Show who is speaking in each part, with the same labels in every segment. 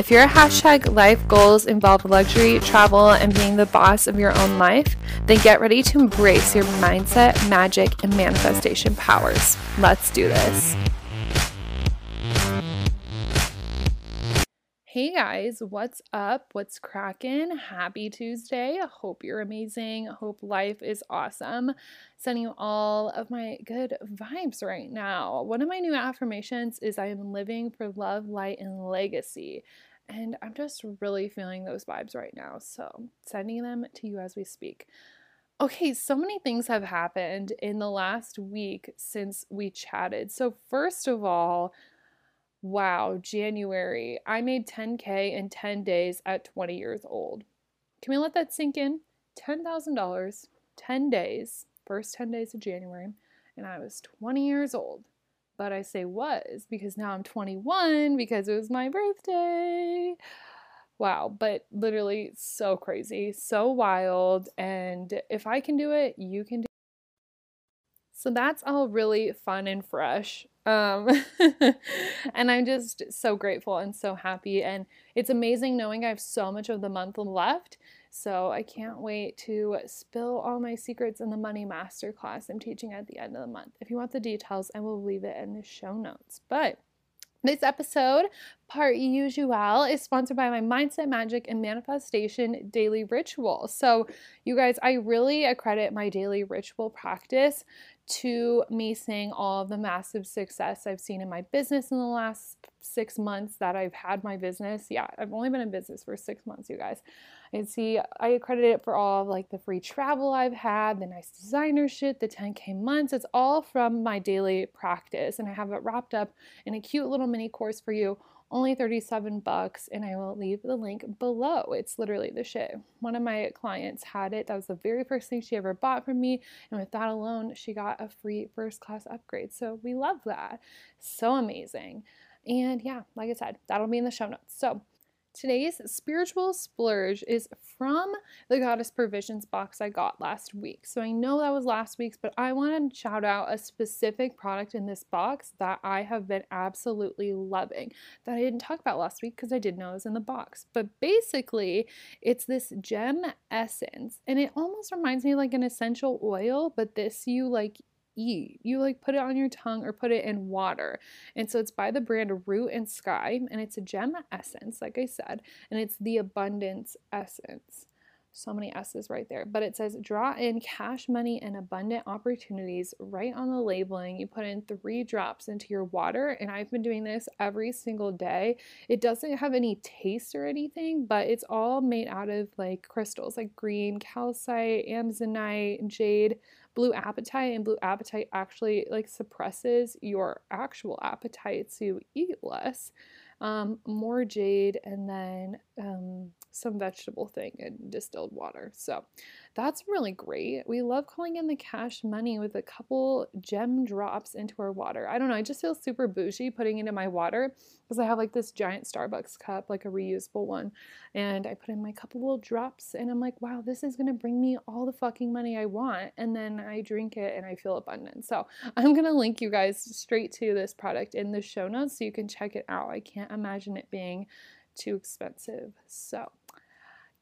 Speaker 1: If your hashtag life goals involve luxury, travel, and being the boss of your own life, then get ready to embrace your mindset, magic, and manifestation powers. Let's do this. Hey guys, what's up? What's cracking? Happy Tuesday. I hope you're amazing. Hope life is awesome. Sending you all of my good vibes right now. One of my new affirmations is I am living for love, light, and legacy. And I'm just really feeling those vibes right now. So, sending them to you as we speak. Okay, so many things have happened in the last week since we chatted. So, first of all, wow, January, I made 10K in 10 days at 20 years old. Can we let that sink in? $10,000, 10 days, first 10 days of January, and I was 20 years old but I say was because now I'm 21 because it was my birthday. Wow, but literally so crazy, so wild. And if I can do it, you can do it. So that's all really fun and fresh. Um, and I'm just so grateful and so happy. And it's amazing knowing I have so much of the month left so I can't wait to spill all my secrets in the money masterclass I'm teaching at the end of the month. If you want the details, I will leave it in the show notes. But this episode, part usual, is sponsored by my Mindset Magic and Manifestation Daily Ritual. So, you guys, I really accredit my daily ritual practice to me seeing all of the massive success I've seen in my business in the last six months that I've had my business. Yeah, I've only been in business for six months, you guys. And see, I accredit it for all of like the free travel I've had, the nice designer shit, the 10K months. It's all from my daily practice. And I have it wrapped up in a cute little mini course for you only 37 bucks and I will leave the link below. It's literally the shit. One of my clients had it. That was the very first thing she ever bought from me and with that alone, she got a free first class upgrade. So we love that. So amazing. And yeah, like I said, that'll be in the show notes. So Today's spiritual splurge is from the Goddess Provisions box I got last week. So I know that was last week's, but I want to shout out a specific product in this box that I have been absolutely loving that I didn't talk about last week because I didn't know it was in the box. But basically, it's this gem essence, and it almost reminds me like an essential oil, but this you like eat. You like put it on your tongue or put it in water. And so it's by the brand Root and Sky, and it's a gem essence, like I said, and it's the abundance essence. So many S's right there. But it says draw in cash money and abundant opportunities right on the labeling. You put in three drops into your water, and I've been doing this every single day. It doesn't have any taste or anything, but it's all made out of like crystals like green, calcite, amazonite, jade blue apatite and blue apatite actually like suppresses your actual appetite so you eat less um, more jade and then um, some vegetable thing and distilled water. So that's really great. We love calling in the cash money with a couple gem drops into our water. I don't know, I just feel super bougie putting it in my water because I have like this giant Starbucks cup, like a reusable one, and I put in my couple little drops and I'm like, wow, this is gonna bring me all the fucking money I want. And then I drink it and I feel abundant. So I'm gonna link you guys straight to this product in the show notes so you can check it out. I can't imagine it being too expensive. So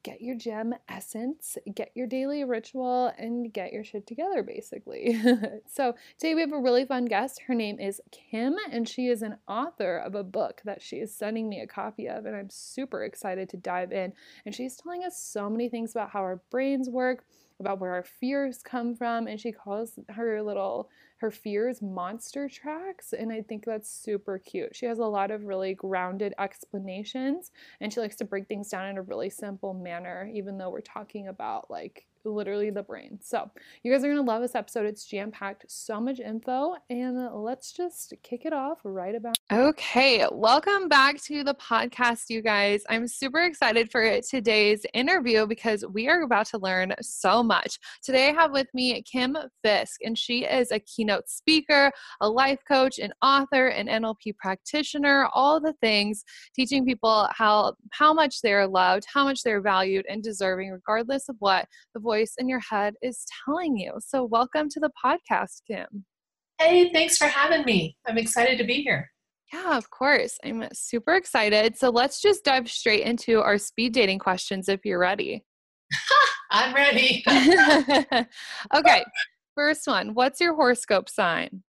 Speaker 1: get your gem essence, get your daily ritual, and get your shit together, basically. so, today we have a really fun guest. Her name is Kim, and she is an author of a book that she is sending me a copy of, and I'm super excited to dive in. And she's telling us so many things about how our brains work, about where our fears come from, and she calls her little her fears monster tracks and i think that's super cute. She has a lot of really grounded explanations and she likes to break things down in a really simple manner even though we're talking about like literally the brain. So, you guys are going to love this episode. It's jam packed, so much info. And let's just kick it off right about. Okay, welcome back to the podcast, you guys. I'm super excited for today's interview because we are about to learn so much. Today, I have with me Kim Fisk, and she is a keynote speaker, a life coach, an author, an NLP practitioner, all the things, teaching people how, how much they're loved, how much they're valued, and deserving, regardless of what the voice in your head is telling you. So, welcome to the podcast, Kim.
Speaker 2: Hey, thanks for having me. I'm excited to be here.
Speaker 1: Yeah, of course. I'm super excited. So, let's just dive straight into our speed dating questions if you're ready.
Speaker 2: I'm ready.
Speaker 1: okay, first one What's your horoscope sign?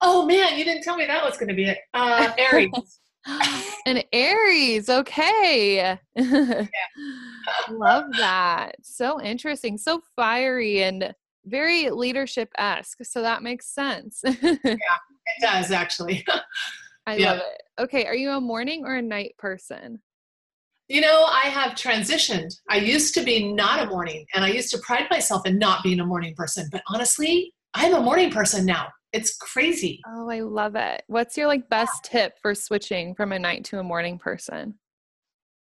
Speaker 2: Oh man, you didn't tell me that was going to be it. Uh, Aries.
Speaker 1: An Aries. Okay. Yeah. Love that. So interesting. So fiery and very leadership esque. So that makes sense.
Speaker 2: yeah, it does actually.
Speaker 1: I yeah. love it. Okay. Are you a morning or a night person?
Speaker 2: You know, I have transitioned. I used to be not a morning, and I used to pride myself in not being a morning person. But honestly, I'm a morning person now. It's crazy.
Speaker 1: Oh, I love it. What's your like best yeah. tip for switching from a night to a morning person?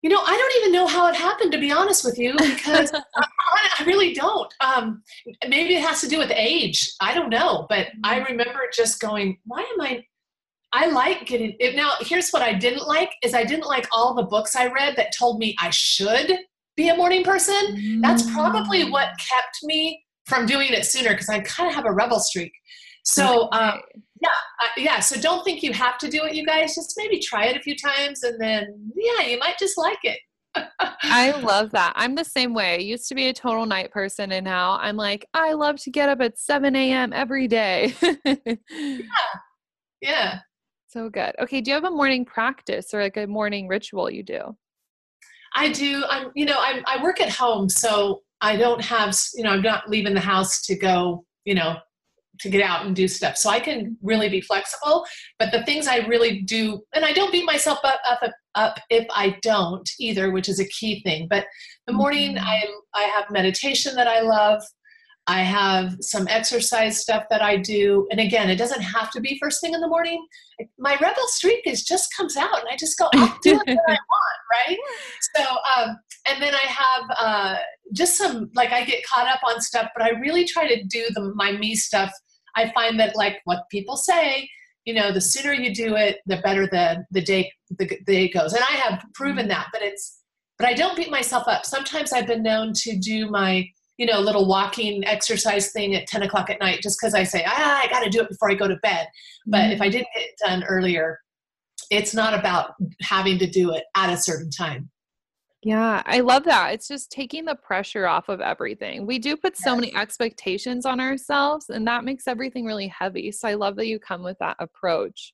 Speaker 2: You know, I don't even know how it happened to be honest with you because I really don't. Um, maybe it has to do with age. I don't know, but I mm-hmm. remember just going, "Why am I I like getting it. Now, here's what I didn't like is I didn't like all the books I read that told me I should be a morning person. That's probably what mm. kept me from doing it sooner because I kind of have a rebel streak. So um, yeah, uh, yeah. So don't think you have to do it, you guys. Just maybe try it a few times, and then yeah, you might just like it.
Speaker 1: I love that. I'm the same way. I used to be a total night person, and now I'm like, I love to get up at 7 a.m. every day.
Speaker 2: yeah. Yeah.
Speaker 1: So good. Okay. Do you have a morning practice or like a morning ritual you do?
Speaker 2: I do. I'm, you know, I'm, I work at home, so I don't have, you know, I'm not leaving the house to go, you know, to get out and do stuff. So I can really be flexible. But the things I really do, and I don't beat myself up up, up if I don't either, which is a key thing. But the morning mm-hmm. I I have meditation that I love. I have some exercise stuff that I do. And again, it doesn't have to be first thing in the morning. My rebel streak is just comes out and I just go, I'll do what I want, right? So, um, and then I have uh, just some, like I get caught up on stuff, but I really try to do the my me stuff. I find that like what people say, you know, the sooner you do it, the better the, the day, the, the day goes. And I have proven mm-hmm. that, but it's, but I don't beat myself up. Sometimes I've been known to do my, you know, little walking exercise thing at 10 o'clock at night just because I say, ah, I got to do it before I go to bed. But mm-hmm. if I didn't get it done earlier, it's not about having to do it at a certain time.
Speaker 1: Yeah, I love that. It's just taking the pressure off of everything. We do put so yes. many expectations on ourselves, and that makes everything really heavy. So I love that you come with that approach.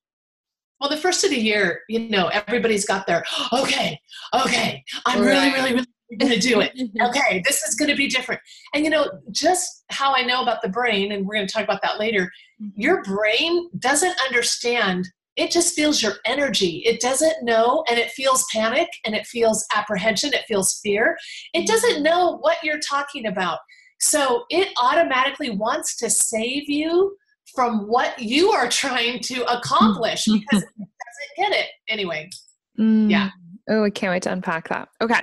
Speaker 2: Well, the first of the year, you know, everybody's got their, okay, okay, I'm right. really, really, really going to do it. okay, this is going to be different. And you know, just how I know about the brain, and we're going to talk about that later, mm-hmm. your brain doesn't understand. It just feels your energy. It doesn't know, and it feels panic, and it feels apprehension, it feels fear. It doesn't mm-hmm. know what you're talking about. So it automatically wants to save you from what you are trying to accomplish because it doesn't get it. Anyway, mm. yeah.
Speaker 1: Oh, I can't wait to unpack that. Okay.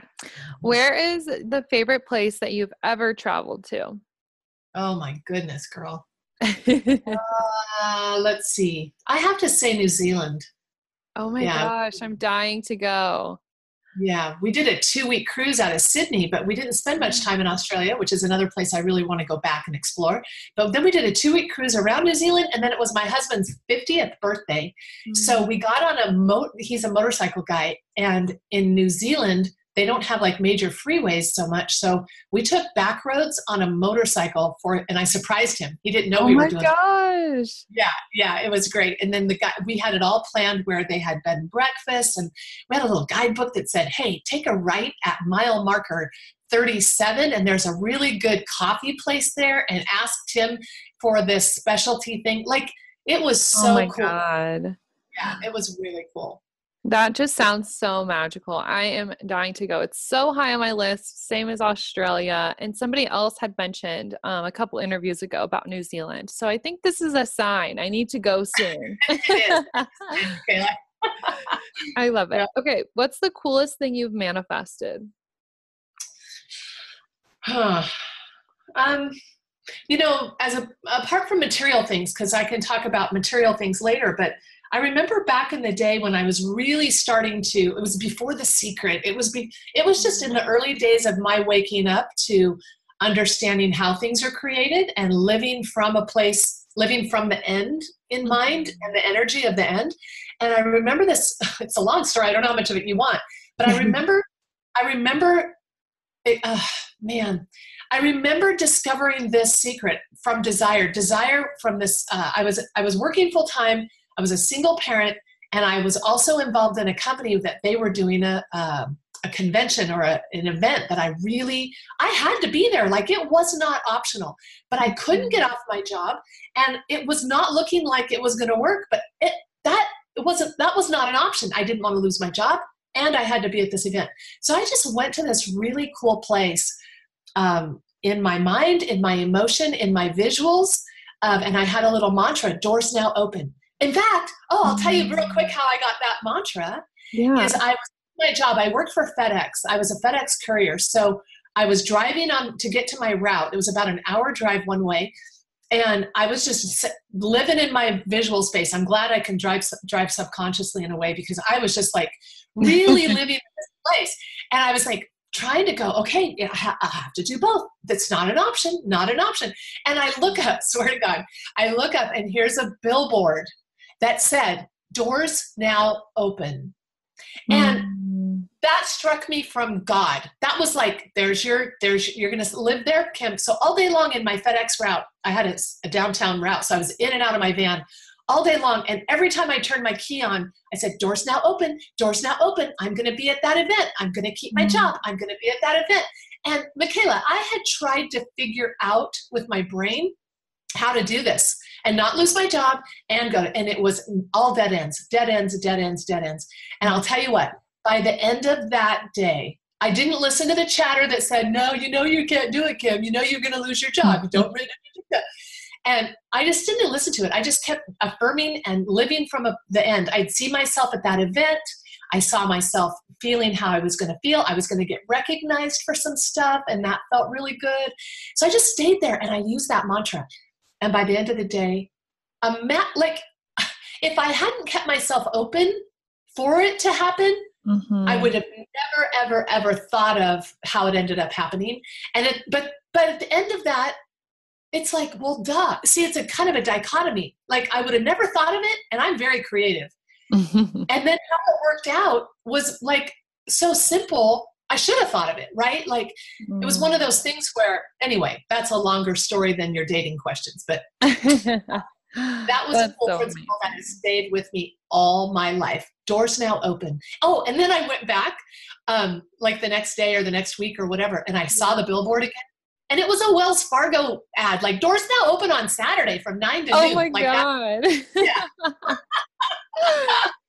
Speaker 1: Where is the favorite place that you've ever traveled to?
Speaker 2: Oh my goodness, girl. uh, let's see. I have to say New Zealand.
Speaker 1: Oh my yeah. gosh, I'm dying to go.
Speaker 2: Yeah, we did a two week cruise out of Sydney, but we didn't spend much time in Australia, which is another place I really want to go back and explore. But then we did a two week cruise around New Zealand, and then it was my husband's 50th birthday. Mm-hmm. So mm. we got on a mo, he's a motorcycle guy, and in New Zealand, they don't have like major freeways so much. So we took back roads on a motorcycle for, and I surprised him. He didn't know oh we were doing.
Speaker 1: Oh my gosh!
Speaker 2: Yeah, yeah, it was great. And then the guy, we had it all planned where they had bed and breakfast, and we had a little guidebook that said, "Hey, take a right at mile marker 37 and there's a really good coffee place there and asked him for this specialty thing like it was oh so
Speaker 1: oh my
Speaker 2: cool
Speaker 1: god
Speaker 2: yeah it was really cool
Speaker 1: That just sounds so magical. I am dying to go. It's so high on my list, same as Australia. And somebody else had mentioned um, a couple interviews ago about New Zealand. So I think this is a sign. I need to go soon. I love it. Okay, what's the coolest thing you've manifested?
Speaker 2: um, you know, as a apart from material things, because I can talk about material things later, but I remember back in the day when I was really starting to. It was before the secret. It was be, It was just in the early days of my waking up to understanding how things are created and living from a place, living from the end in mm-hmm. mind and the energy of the end. And I remember this. It's a long story. I don't know how much of it you want, but I remember. I remember. It, uh, man, I remember discovering this secret from Desire. Desire from this. Uh, I was I was working full time. I was a single parent, and I was also involved in a company that they were doing a. Uh, a convention or a, an event that I really I had to be there like it was not optional but I couldn't get off my job and it was not looking like it was going to work but it that it wasn't that was not an option I didn't want to lose my job and I had to be at this event so I just went to this really cool place um, in my mind, in my emotion, in my visuals. Um, and I had a little mantra doors now open. In fact, oh, I'll tell you mm-hmm. real quick how I got that mantra. Yeah. Is I was my job, I worked for FedEx. I was a FedEx courier. So I was driving on to get to my route. It was about an hour drive one way. And I was just living in my visual space. I'm glad I can drive drive subconsciously in a way because I was just like really living in this place. And I was like, trying to go, okay, I have to do both. That's not an option, not an option. And I look up, swear to God, I look up and here's a billboard that said, doors now open. And mm. that struck me from God. That was like, there's your, there's, you're going to live there, Kim. So all day long in my FedEx route, I had a, a downtown route. So I was in and out of my van all day long. And every time I turned my key on, I said, Doors now open, doors now open. I'm going to be at that event. I'm going to keep my mm. job. I'm going to be at that event. And Michaela, I had tried to figure out with my brain how to do this and not lose my job and go. And it was all dead ends, dead ends, dead ends, dead ends. And I'll tell you what, by the end of that day, I didn't listen to the chatter that said, No, you know you can't do it, Kim. You know you're going to lose your job. Mm-hmm. Don't read it. And I just didn't listen to it. I just kept affirming and living from a, the end. I'd see myself at that event. I saw myself feeling how I was going to feel. I was going to get recognized for some stuff, and that felt really good. So I just stayed there and I used that mantra. And by the end of the day, a ma- like if I hadn't kept myself open for it to happen, mm-hmm. I would have never, ever, ever thought of how it ended up happening. And it, but but at the end of that, it's like, well, duh. See, it's a kind of a dichotomy. Like I would have never thought of it, and I'm very creative. and then how it worked out was like so simple. I should have thought of it, right? Like mm. it was one of those things where, anyway, that's a longer story than your dating questions, but that was a cool so principle that has stayed with me all my life. Doors now open. Oh, and then I went back, um, like the next day or the next week or whatever, and I saw the billboard again and it was a Wells Fargo ad, like doors now open on Saturday from nine to
Speaker 1: oh
Speaker 2: noon.
Speaker 1: Oh my
Speaker 2: like
Speaker 1: god! That. Yeah.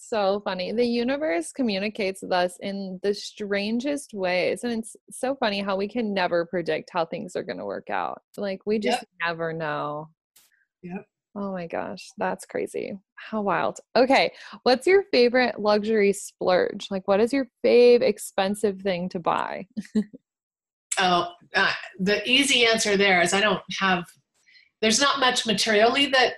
Speaker 1: so funny. The universe communicates with us in the strangest ways, and it's so funny how we can never predict how things are going to work out. Like we just yep. never know.
Speaker 2: Yep.
Speaker 1: Oh my gosh, that's crazy. How wild. Okay, what's your favorite luxury splurge? Like, what is your fave expensive thing to buy?
Speaker 2: Oh, uh, the easy answer there is I don't have. There's not much materially that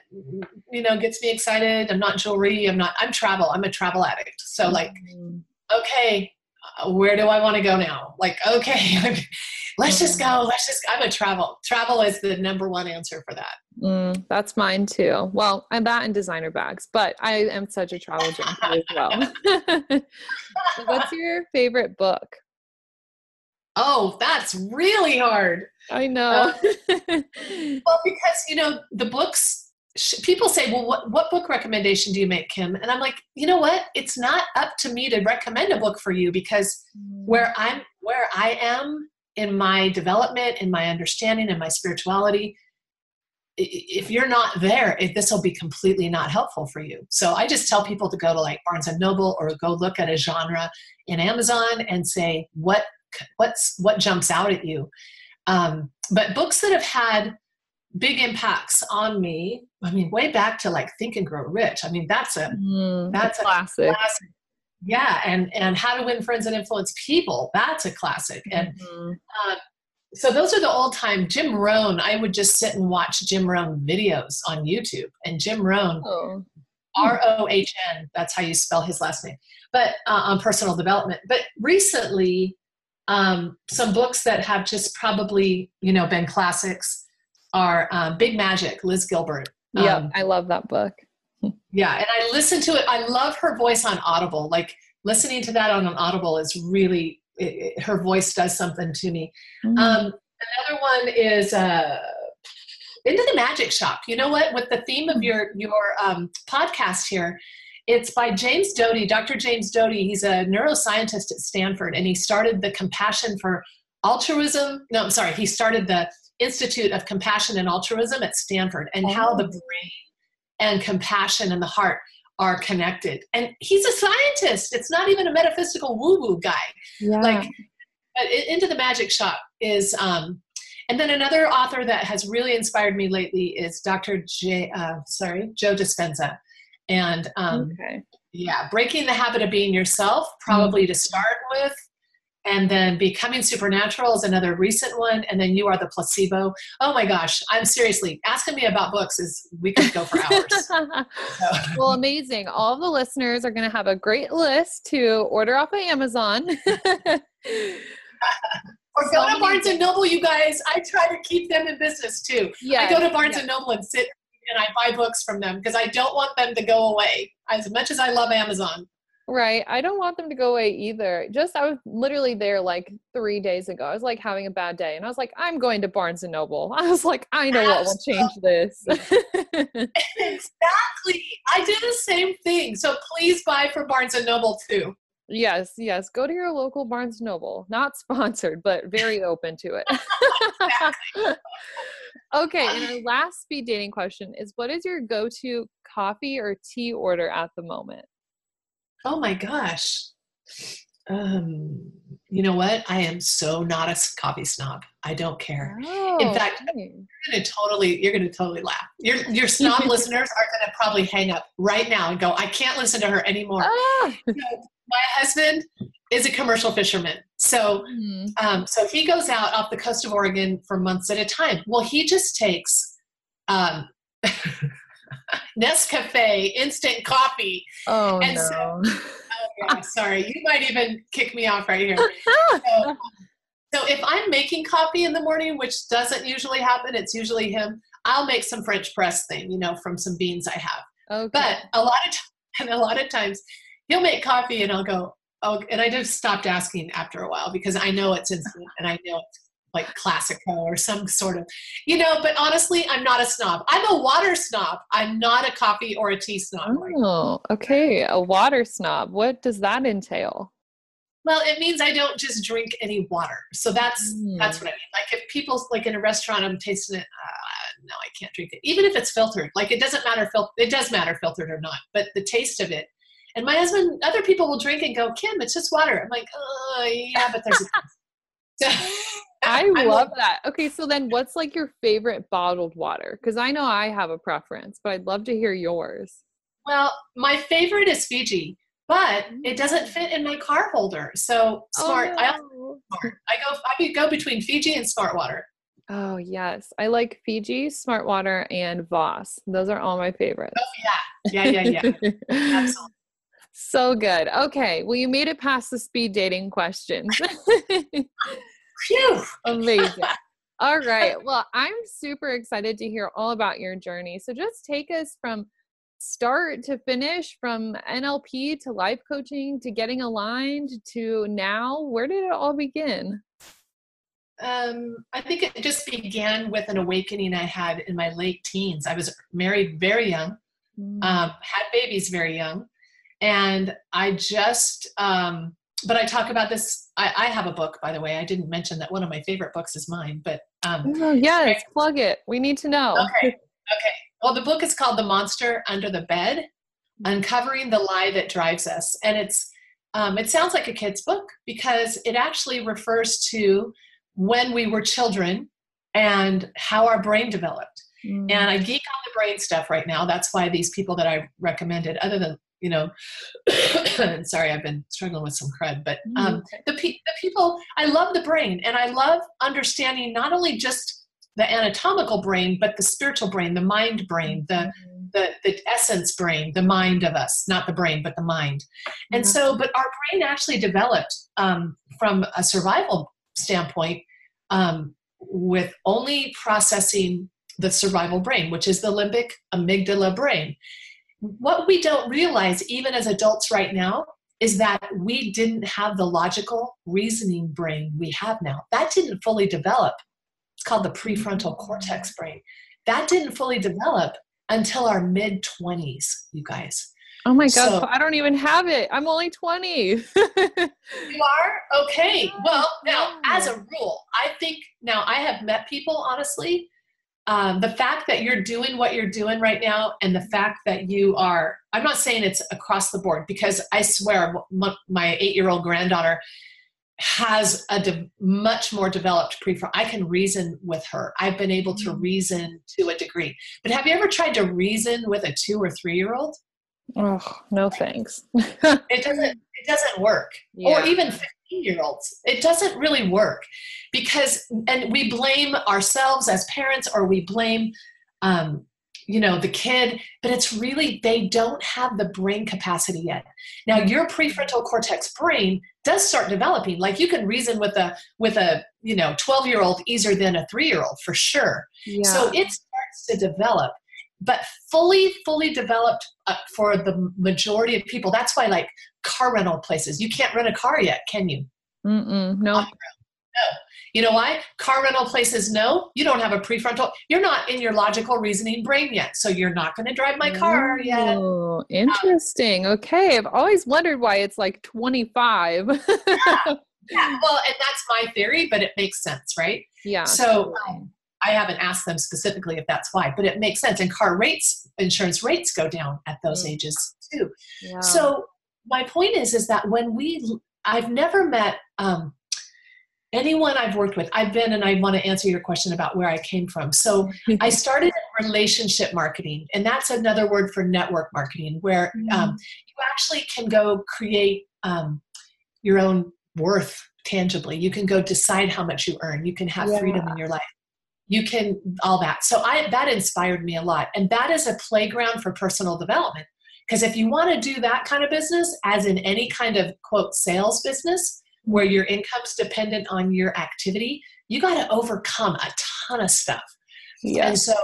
Speaker 2: you know gets me excited. I'm not jewelry. I'm not. I'm travel. I'm a travel addict. So like, mm-hmm. okay, uh, where do I want to go now? Like, okay, let's just go. Let's just. I'm a travel. Travel is the number one answer for that.
Speaker 1: Mm, that's mine too. Well, I'm that and designer bags, but I am such a travel junkie as well. What's your favorite book?
Speaker 2: Oh, that's really hard.
Speaker 1: I know.
Speaker 2: Uh, well, because you know the books. People say, "Well, what what book recommendation do you make, Kim?" And I'm like, you know what? It's not up to me to recommend a book for you because mm. where I'm, where I am in my development, in my understanding, in my spirituality, if you're not there, this will be completely not helpful for you. So I just tell people to go to like Barnes and Noble or go look at a genre in Amazon and say what what's what jumps out at you. Um, but books that have had big impacts on me. I mean, way back to like Think and Grow Rich. I mean, that's a
Speaker 1: mm,
Speaker 2: that's a
Speaker 1: classic.
Speaker 2: classic. Yeah, and and How to Win Friends and Influence People. That's a classic. And
Speaker 1: Mhm.
Speaker 2: uh, so those are the old time. Jim Rohn. I would just sit and watch Jim Rohn videos on YouTube. And Jim Rohn,
Speaker 1: Oh.
Speaker 2: R O H N. That's how you spell his last name. But uh, on personal development. But recently, um, some books that have just probably you know been classics are um, Big Magic, Liz Gilbert. Um,
Speaker 1: I love that book.
Speaker 2: yeah, and I listen to it. I love her voice on Audible. Like listening to that on an Audible is really it, it- her voice does something to me.
Speaker 1: Mm.
Speaker 2: Um, another one is uh, into the magic shop. You know what? With the theme of your your um, podcast here, it's by James Doty, Dr. James Doty. He's a neuroscientist at Stanford, and he started the Compassion for Altruism. No, I'm sorry. He started the Institute of Compassion and Altruism at Stanford, and how
Speaker 1: Oh.
Speaker 2: the brain and compassion and the heart are connected. And he's a scientist. It's not even a metaphysical woo-woo guy
Speaker 1: yeah.
Speaker 2: like but into the magic shop is um and then another author that has really inspired me lately is dr j uh, sorry joe dispenza and um
Speaker 1: okay.
Speaker 2: yeah breaking the habit of being yourself probably to start with and then becoming supernatural is another recent one and then you are the placebo oh my gosh i'm seriously asking me about books is we could go for hours So-
Speaker 1: well, amazing. All the listeners are going to have a great list to order off of Amazon.
Speaker 2: or
Speaker 1: So
Speaker 2: go to barnes and noble you guys i try to keep them in business too
Speaker 1: yeah.
Speaker 2: I go to Barnes
Speaker 1: yeah.
Speaker 2: and Noble and sit and I buy books from them because I don't want them to go away. As much as I love Amazon.
Speaker 1: Right. I don't want them to go away either. Just I was literally there like three days ago. I was like having a bad day and I was like, I'm going to Barnes and Noble. I was like, I know what will change this.
Speaker 2: Exactly. I do the same thing. So please buy for Barnes and Noble too.
Speaker 1: Yes, yes. Go to your local Barnes Noble. Not sponsored, but very open to it. okay. And our last speed dating question is what is your go-to coffee or tea order at the moment?
Speaker 2: Oh my gosh. Um, you know what? I am so not a coffee snob. I don't care.
Speaker 1: Oh,
Speaker 2: fact,
Speaker 1: okay.
Speaker 2: You're gonna totally, you're gonna totally laugh. Your your snob listeners are gonna probably hang up right now and go, I can't listen to her anymore.
Speaker 1: Ah!
Speaker 2: My husband is a commercial fisherman. So
Speaker 1: Hmm.
Speaker 2: Um, so he goes out off the coast of Oregon for months at a time. Well, he just takes um, Nescafe instant coffee.
Speaker 1: Oh
Speaker 2: And
Speaker 1: no.
Speaker 2: so- Oh, yeah, sorry, you might even kick me off right here. So, so if I'm making coffee in the morning, which doesn't usually happen, it's usually him. I'll make some French press thing, you know, from some beans I have.
Speaker 1: okay.
Speaker 2: But a lot of t- and a lot of times he'll make coffee and I'll go, oh, and I just stopped asking after a while because I know it's instant and I know it's like Clásico or some sort of, you know. But honestly, I'm not a snob. I'm a water snob. I'm not a coffee or a tea snob.
Speaker 1: Oh, okay. A water snob. What does that entail?
Speaker 2: well, it means I don't just drink any water. So that's that's
Speaker 1: Hmm.
Speaker 2: what I mean. Like if people like in a restaurant, I'm tasting it. Uh, no, I can't drink it, even if it's filtered. Like it doesn't matter. Fil- it does matter filtered or not, but the taste of it. And my husband, other people will drink and go, Kim, it's just water. I'm like, oh yeah, but there's. A
Speaker 1: I
Speaker 2: I'm
Speaker 1: love that. Okay, so then what's like your favorite bottled water? Because I know I have a preference, but I'd love to hear yours.
Speaker 2: well, my favorite is Fiji, but it doesn't mm. fit in my car holder. So smart.
Speaker 1: Oh,
Speaker 2: I also
Speaker 1: oh.
Speaker 2: smart. I go. I go between Fiji and Smart Water.
Speaker 1: Oh, yes. I like Fiji, Smart Water, and Voss. Those are all my favorites.
Speaker 2: Oh yeah, yeah, yeah, yeah. Absolutely.
Speaker 1: so good. Okay. Well, you made it past the speed dating questions.
Speaker 2: Phew.
Speaker 1: Amazing. All right. Well, I'm super excited to hear all about your journey. So just take us from start to finish, from NLP to life coaching to getting aligned to now. Where did it all begin?
Speaker 2: Um, I think it just began with an awakening I had in my late teens. I was married very young,
Speaker 1: Mm.
Speaker 2: um, had babies very young, and I just. Um, but I talk about this. I, I have a book, by the way. I didn't mention that one of my favorite books is mine, but um,
Speaker 1: Oh, yes, plug it. We need to know.
Speaker 2: okay. Okay. Well, the book is called The Monster Under the Bed Uncovering the Lie That Drives Us. And it's um, it sounds like a kid's book because it actually refers to when we were children and how our brain developed. Mm. And I geek on the brain stuff right now. That's why these people that I recommended, other than you know, sorry, I've been struggling with some crud, but um, the, pe- the people, I love the brain and I love understanding not only just the anatomical brain, but the spiritual brain, the mind brain, the mm-hmm the, the essence brain, the mind of us, not the brain, but the mind. And mm-hmm. so, but our brain actually developed um, from a survival standpoint um, with only processing the survival brain, which is the limbic amygdala brain. What we don't realize, even as adults right now, is that we didn't have the logical reasoning brain we have now. That didn't fully develop. It's called the prefrontal cortex brain. That didn't fully develop until our mid 20s, you guys.
Speaker 1: Oh my God, so, I don't even have it. I'm only 20. you
Speaker 2: are? Okay. Well, now, as a rule, I think now I have met people, honestly. Um, the fact that you're doing what you're doing right now, and the fact that you are, I'm not saying it's across the board because I swear my eight year old granddaughter has a de- much more developed prefrontal. I can reason with her. I've been able to mm. reason to a degree. But have you ever tried to reason with a two or three year old?
Speaker 1: Oh, no thanks.
Speaker 2: it doesn't it doesn't work. Yeah. Or even 15 year olds. It doesn't really work because and we blame ourselves as parents or we blame um, you know the kid but it's really they don't have the brain capacity yet now your prefrontal cortex brain does start developing like you can reason with a with a you know 12 year old easier than a 3 year old for sure yeah. so it starts to develop but fully fully developed uh, for the majority of people that's why like car rental places you can't rent a car yet can you
Speaker 1: Mm-mm, no no
Speaker 2: you know why? Car rental places no you don't have a prefrontal. You're not in your logical reasoning brain yet, so you're not going to drive my car yet.
Speaker 1: Oh, interesting. Um, okay, I've always wondered why it's like 25. yeah.
Speaker 2: yeah, well, and that's my theory, but it makes sense, right?
Speaker 1: Yeah.
Speaker 2: So um, I haven't asked them specifically if that's why, but it makes sense. And car rates, insurance rates go down at those mm. ages too. Yeah. So my point is, is that when we, I've never met um, anyone I've worked with, I've been, and I want to answer your question about where I came from. So I started in relationship marketing, and that's another word for network marketing, where mm-hmm. um, you actually can go create um, your own worth tangibly. You can go decide how much you earn. You can have yeah. freedom in your life. You can all that. So I that inspired me a lot, and that is a playground for personal development. Because if you want to do that kind of business, as in any kind of quote sales business, where your income's dependent on your activity, you got to overcome a ton of stuff. Yeah. And so,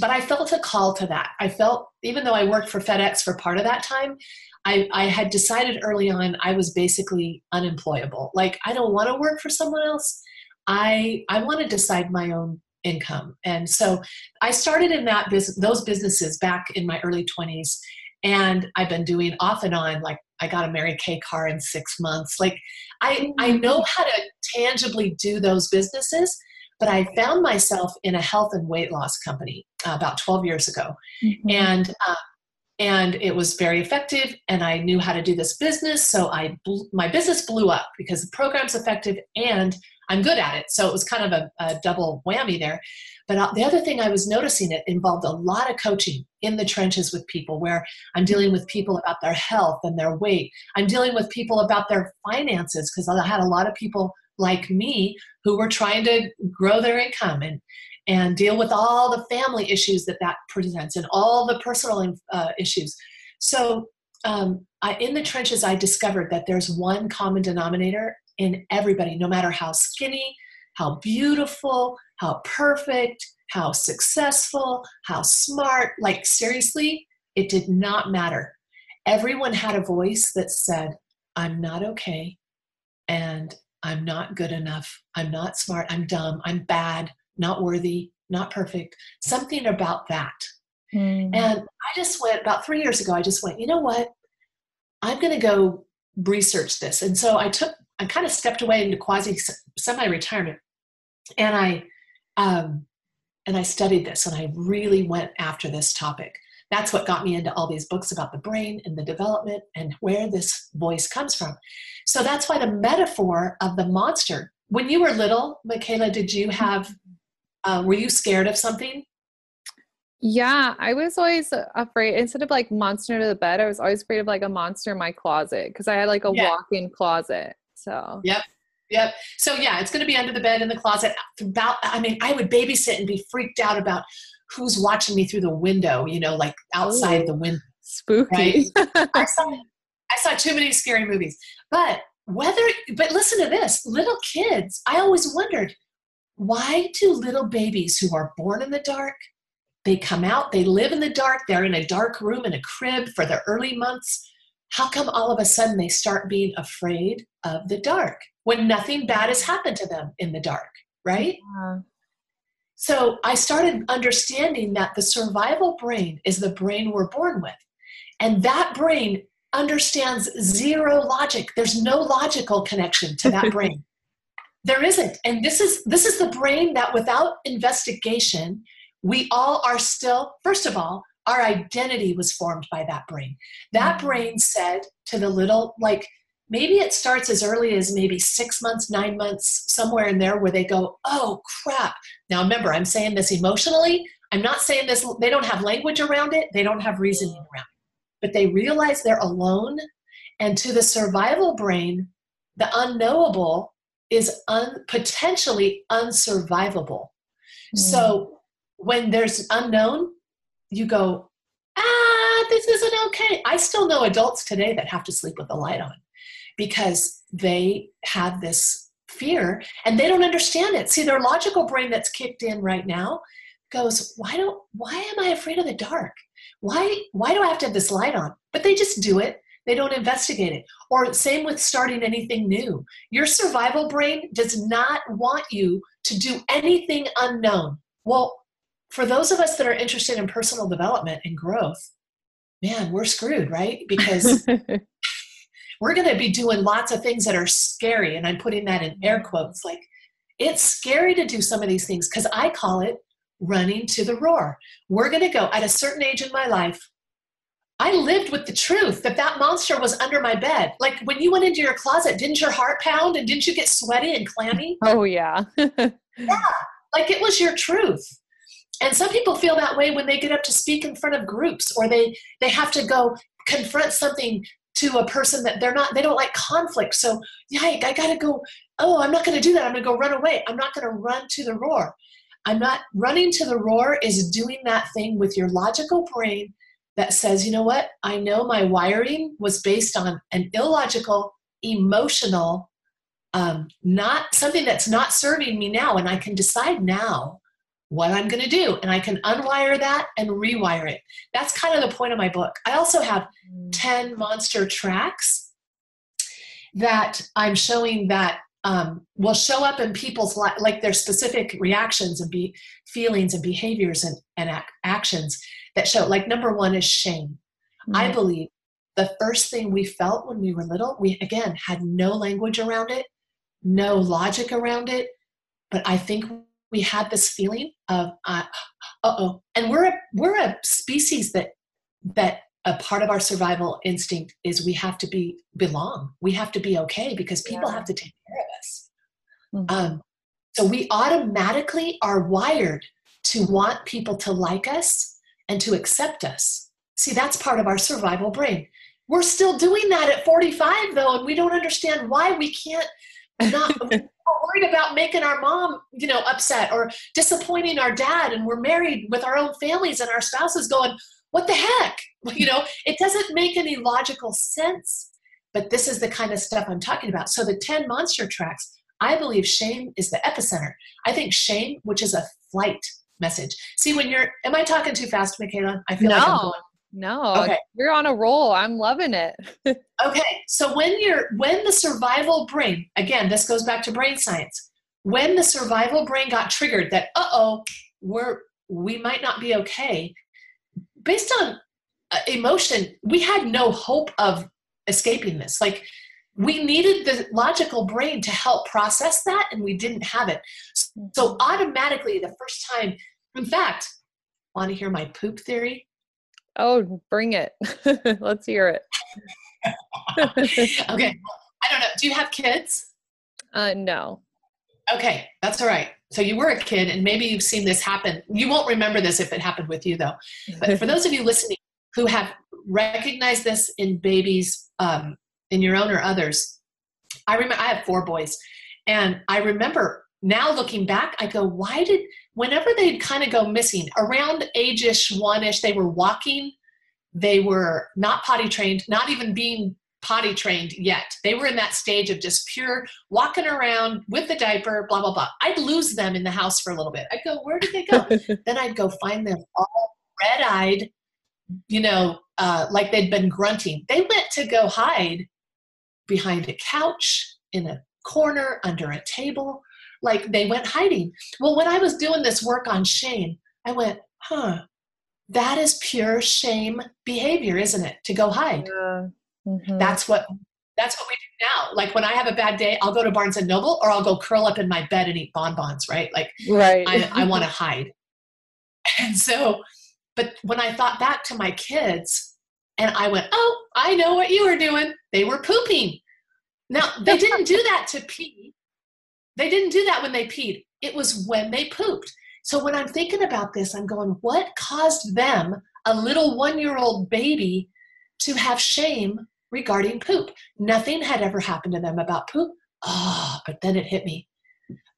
Speaker 2: but I felt a call to that. I felt, even though I worked for FedEx for part of that time, I, I had decided early on I was basically unemployable. Like, I don't want to work for someone else. I, I want to decide my own income. And so I started in that business, those businesses back in my early 20s. And I've been doing off and on like I got a Mary Kay car in six months. Like I, I know mm. how to tangibly do those businesses, but I found myself in a health and weight loss company uh, about 12 years ago. Mm-hmm. And, uh, and it was very effective and I knew how to do this business. So I, my business blew up because the program's effective and I'm good at it. So it was kind of a, a double whammy there. But uh, the other thing I was noticing it involved a lot of coaching in the trenches with people where I'm dealing with people about their health and their weight. I'm dealing with people about their finances because I had a lot of people like me who were trying to grow their income and and deal with all the family issues that that presents and all the personal uh, issues. So um, I, in the trenches, I discovered that there's one common denominator in everybody, no matter how skinny, how beautiful, how perfect, how successful, how smart. Like, seriously, it did not matter. Everyone had a voice that said, I'm not okay, and I'm not good enough, I'm not smart, I'm dumb, I'm bad, not worthy, not perfect. Something about that. Mm. And I just went, about three years ago, I just went, you know what? I'm going to go research this. And so I took, I kind of stepped away into quasi semi retirement and I um, and I studied this and I really went after this topic. That's what got me into all these books about the brain and the development and where this voice comes from. So that's why the metaphor of the monster. When you were little, Michaela, did you have, uh, were you scared of something?
Speaker 1: Yeah, I was always afraid. Instead of like monster under the bed, I was always afraid of like a monster in my closet because I had like a yeah. walk-in closet. So
Speaker 2: yep, yep. So yeah, it's going to be under the bed in the closet. About, I mean, I would babysit and be freaked out about who's watching me through the window. You know, like outside Ooh, the window.
Speaker 1: Spooky.
Speaker 2: Right? I saw, I saw too many scary movies. But whether, but listen to this, little kids. I always wondered why do little babies who are born in the dark they come out, they live in the dark, they're in a dark room in a crib for the early months. How come all of a sudden they start being afraid of the dark when nothing bad has happened to them in the dark, right? Yeah. So I started understanding that the survival brain is the brain we're born with. And that brain understands zero logic. There's no logical connection to that brain. There isn't. And this is this is the brain that without investigation we all are still, first of all, our identity was formed by that brain. That mm-hmm. brain said to the little, like, maybe it starts as early as maybe six months, nine months, somewhere in there where they go, oh crap. Now remember, I'm saying this emotionally. I'm not saying this, they don't have language around it, they don't have reasoning around it. But they realize they're alone. And to the survival brain, the unknowable is un- potentially unsurvivable. Mm. So when there's unknown, you go, ah, this isn't okay. I still know adults today that have to sleep with the light on because they have this fear and they don't understand it. See, their logical brain that's kicked in right now goes, why don't why am I afraid of the dark? Why why do I have to have this light on? But they just do it. They don't investigate it. Or same with starting anything new. Your survival brain does not want you to do anything unknown. Well, for those of us that are interested in personal development and growth, man, we're screwed, right? Because we're going to be doing lots of things that are scary. And I'm putting that in air quotes. Like, it's scary to do some of these things because I call it running to the roar. We're going to go at a certain age in my life. I lived with the truth that that monster was under my bed. Like when you went into your closet, didn't your heart pound and didn't you get sweaty and clammy?
Speaker 1: Oh, yeah.
Speaker 2: yeah. Like it was your truth and some people feel that way when they get up to speak in front of groups or they they have to go confront something to a person that they're not they don't like conflict so yeah i gotta go oh i'm not gonna do that i'm gonna go run away i'm not gonna run to the roar i'm not running to the roar is doing that thing with your logical brain that says you know what i know my wiring was based on an illogical emotional um, not something that's not serving me now and i can decide now what I'm going to do. And I can unwire that and rewire it. That's kind of the point of my book. I also have mm. 10 monster tracks that I'm showing that um, will show up in people's life, like their specific reactions and be feelings and behaviors and, and ac- actions that show. Like number one is shame. Mm-hmm. I believe the first thing we felt when we were little, we again had no language around it, no logic around it, but I think we had this feeling of uh oh and we're a, we're a species that that a part of our survival instinct is we have to be belong we have to be okay because people yeah. have to take care of us mm-hmm. um, so we automatically are wired to want people to like us and to accept us see that's part of our survival brain we're still doing that at 45 though and we don't understand why we can't not worried about making our mom, you know, upset or disappointing our dad, and we're married with our own families, and our spouses going, "What the heck?" You know, it doesn't make any logical sense. But this is the kind of stuff I'm talking about. So the ten monster tracks, I believe shame is the epicenter. I think shame, which is a flight message. See, when you're, am I talking too fast, Michaela? I feel
Speaker 1: no.
Speaker 2: like I'm going
Speaker 1: no, okay. you're on a roll. I'm loving it.
Speaker 2: okay, so when you're when the survival brain, again, this goes back to brain science. When the survival brain got triggered that uh-oh, we're we might not be okay, based on uh, emotion, we had no hope of escaping this. Like we needed the logical brain to help process that and we didn't have it. So mm-hmm. automatically the first time In fact, want to hear my poop theory?
Speaker 1: Oh, bring it. Let's hear it.
Speaker 2: okay. I don't know. Do you have kids?
Speaker 1: Uh, no.
Speaker 2: Okay, that's all right. So you were a kid, and maybe you've seen this happen. You won't remember this if it happened with you, though. But for those of you listening who have recognized this in babies, um, in your own or others, I remember I have four boys, and I remember now looking back, I go, why did whenever they'd kind of go missing around age-ish, one-ish, they were walking, they were not potty trained, not even being potty trained yet. They were in that stage of just pure walking around with the diaper, blah, blah, blah. I'd lose them in the house for a little bit. I'd go, where did they go? then I'd go find them all red eyed, you know, uh, like they'd been grunting. They went to go hide behind a couch, in a corner, under a table. Like they went hiding. Well, when I was doing this work on shame, I went, huh, that is pure shame behavior, isn't it? To go hide. Yeah. Mm-hmm. That's what that's what we do now. Like when I have a bad day, I'll go to Barnes and Noble or I'll go curl up in my bed and eat bonbons, right? Like right. I, I want to hide. And so, but when I thought back to my kids and I went, oh, I know what you were doing. They were pooping. Now, they didn't do that to pee. They didn't do that when they peed. It was when they pooped. So when I'm thinking about this, I'm going, what caused them, a little one year old baby, to have shame regarding poop. Nothing had ever happened to them about poop. Oh, but then it hit me.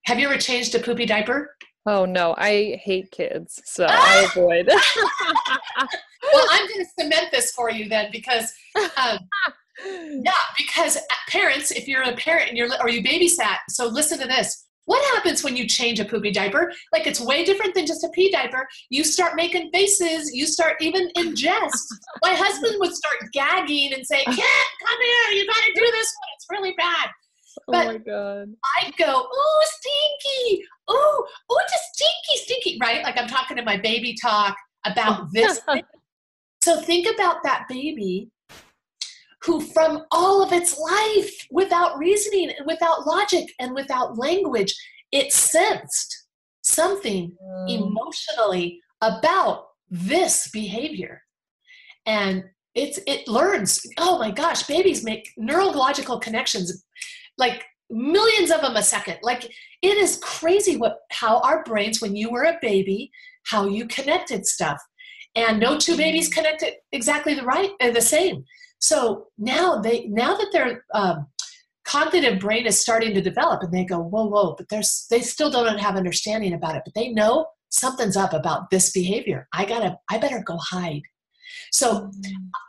Speaker 2: Have you ever changed a poopy diaper?
Speaker 1: Oh no, I hate kids, so I avoid.
Speaker 2: well, I'm going to cement this for you then, because um, yeah, because uh, parents, if you're a parent and you're or you babysat, so listen to this. What happens when you change a poopy diaper? Like it's way different than just a pee diaper. You start making faces. You start even ingest. My husband would start gagging and say, "Kid, come here. You got to do this one. It's really bad."
Speaker 1: Oh but oh my god!
Speaker 2: I'd go, "Oh, stinky! Oh, oh, just stinky, stinky!" Right? Like I'm talking to my baby talk about this. so think about that baby who from all of its life, without reasoning and without logic and without language, it sensed something mm. emotionally about this behavior. And it's it learns, oh my gosh, babies make neurological connections like millions of them a second. Like it is crazy what how our brains, when you were a baby, how you connected stuff. And no two babies mm. connected exactly the right uh, the same. So now they now that their um, cognitive brain is starting to develop, and they go, whoa, whoa, but there's they still don't have understanding about it, but they know something's up about this behavior. I gotta, I better go hide. So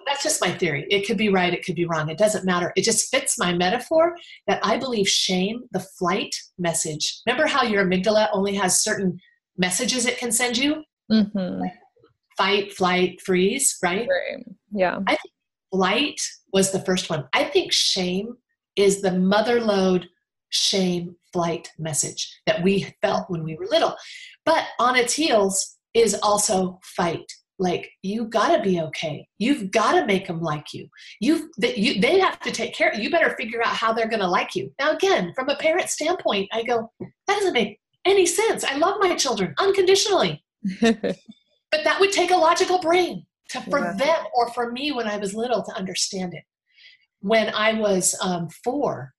Speaker 2: that's just my theory. It could be right, it could be wrong. It doesn't matter. It just fits my metaphor that I believe shame, the flight message. Remember how your amygdala only has certain messages it can send you? Mm-hmm. Like fight, flight, freeze, right? right?
Speaker 1: Yeah.
Speaker 2: I think flight was the first one. I think shame is the mother lode shame flight message that we felt when we were little. But on its heels is also fight. Like you got to be okay. You've got to make them like you. You've that you they have to take care. You better figure out how they're to like you. Now again, from a parent standpoint, I go that doesn't make any sense. I love my children unconditionally. but that would take a logical brain to for yeah. them or for me when I was little to understand it. When I was um, four,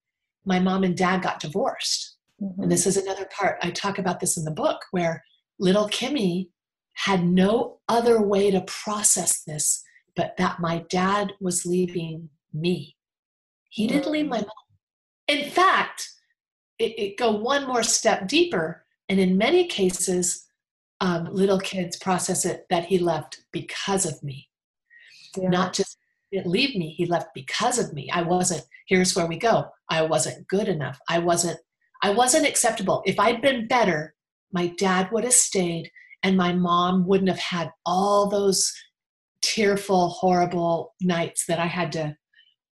Speaker 2: my mom and dad got divorced. Mm-hmm. And this is another part, I talk about this in the book, where little Kimmy had no other way to process this but that my dad was leaving me. He didn't leave my mom. In fact, it, it go one more step deeper, and in many cases, um, little kids process it that he left because of me. Yeah. Not just didn't leave me, he left because of me. I wasn't, here's where we go. I wasn't good enough. I wasn't, I wasn't acceptable. If I'd been better, my dad would have stayed and my mom wouldn't have had all those tearful, horrible nights that I had to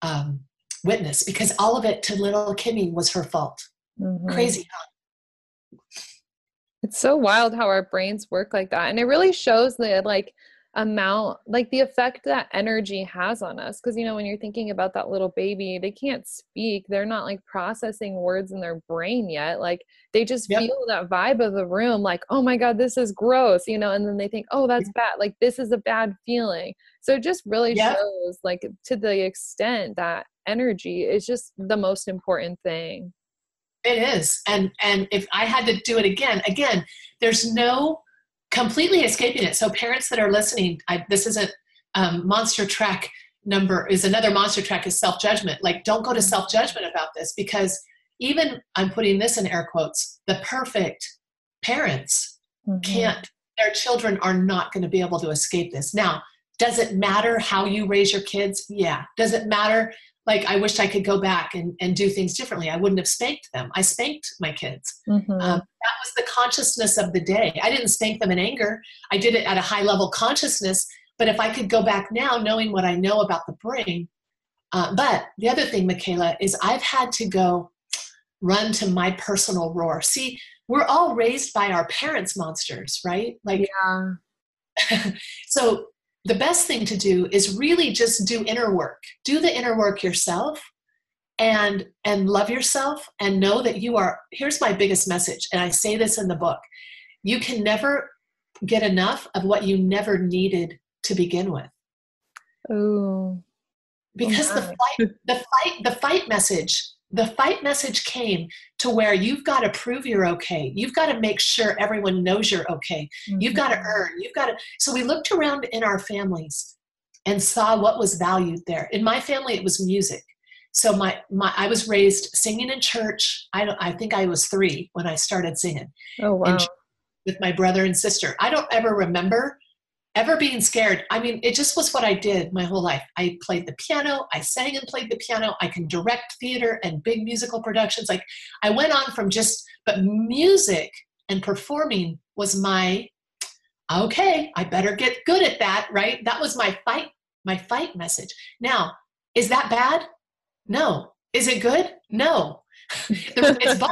Speaker 2: um, witness because all of it to little Kimmy was her fault. Mm-hmm. Crazy, huh?
Speaker 1: It's so wild how our brains work like that. And it really shows the like, amount like the effect that energy has on us because you know when you're thinking about that little baby they can't speak they're not like processing words in their brain yet like they just yep. feel that vibe of the room like oh my god this is gross you know and then they think oh that's mm-hmm. bad like this is a bad feeling so it just really yep. shows like to the extent that energy is just the most important thing
Speaker 2: it is and and if i had to do it again again there's no completely escaping it. So parents that are listening, I, this isn't um, monster track number is another monster track is self judgment. Like don't go to self judgment about this because even I'm putting this in air quotes, the perfect parents mm-hmm. can't. Their children are not going to be able to escape this. Now, does it matter how you raise your kids? Yeah. Does it matter like I wish I could go back and, and do things differently. I wouldn't have spanked them. I spanked my kids. Mm-hmm. Um, that was the consciousness of the day. I didn't spank them in anger. I did it at a high level consciousness. But if I could go back now, knowing what I know about the brain, uh, but the other thing, Michaela, is I've had to go run to my personal roar. See, we're all raised by our parents' monsters, right? Like, yeah. so the best thing to do is really just do inner work. Do the inner work yourself and and love yourself and know that you are here's my biggest message and i say this in the book you can never get enough of what you never needed to begin with.
Speaker 1: Oh
Speaker 2: because oh the fight the fight the fight message the fight message came to where you've got to prove you're okay. You've got to make sure everyone knows you're okay. Mm-hmm. You've got to earn. You've got to. So we looked around in our families and saw what was valued there. In my family, it was music. So my, my I was raised singing in church. I don't, I think I was three when I started singing.
Speaker 1: Oh wow!
Speaker 2: With my brother and sister. I don't ever remember ever being scared. I mean, it just was what I did my whole life. I played the piano, I sang and played the piano, I can direct theater and big musical productions. Like I went on from just, but music and performing was my, okay, I better get good at that, right? That was my fight, my fight message. Now, is that bad? No. Is it good? No. it's both.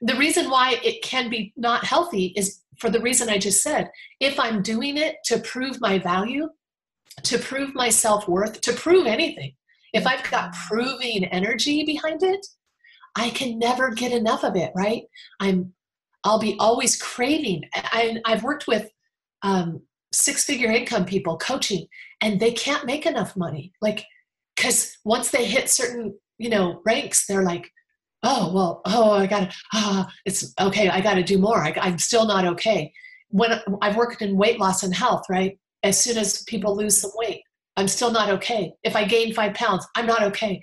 Speaker 2: The reason why it can be not healthy is for the reason I just said. If I'm doing it to prove my value, to prove my self worth, to prove anything, if I've got proving energy behind it, I can never get enough of it, right? I'm, I'll be always craving. I, I've worked with um, six figure income people coaching, and they can't make enough money. Like, because once they hit certain, you know, ranks, they're like, oh well oh i gotta ah it's okay i gotta do more I, i'm still not okay when i've worked in weight loss and health right as soon as people lose some weight i'm still not okay if i gain five pounds i'm not okay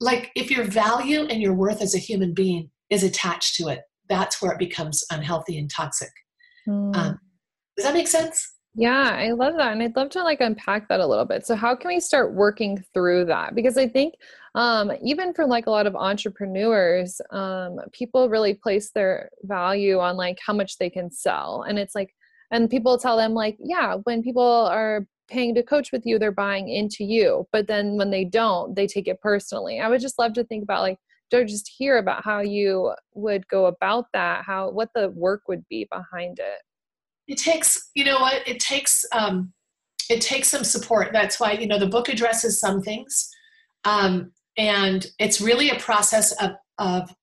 Speaker 2: like if your value and your worth as a human being is attached to it that's where it becomes unhealthy and toxic mm. um, does that make sense
Speaker 1: yeah, I love that. And I'd love to like unpack that a little bit. So how can we start working through that? Because I think um, even for like a lot of entrepreneurs, um, people really place their value on like how much they can sell. And it's like, and people tell them like, yeah, when people are paying to coach with you, they're buying into you. But then when they don't, they take it personally. I would just love to think about like, to just hear about how you would go about that, how what the work would be behind it
Speaker 2: it takes you know what it takes um, it takes some support that's why you know the book addresses some things um, and it's really a process of, of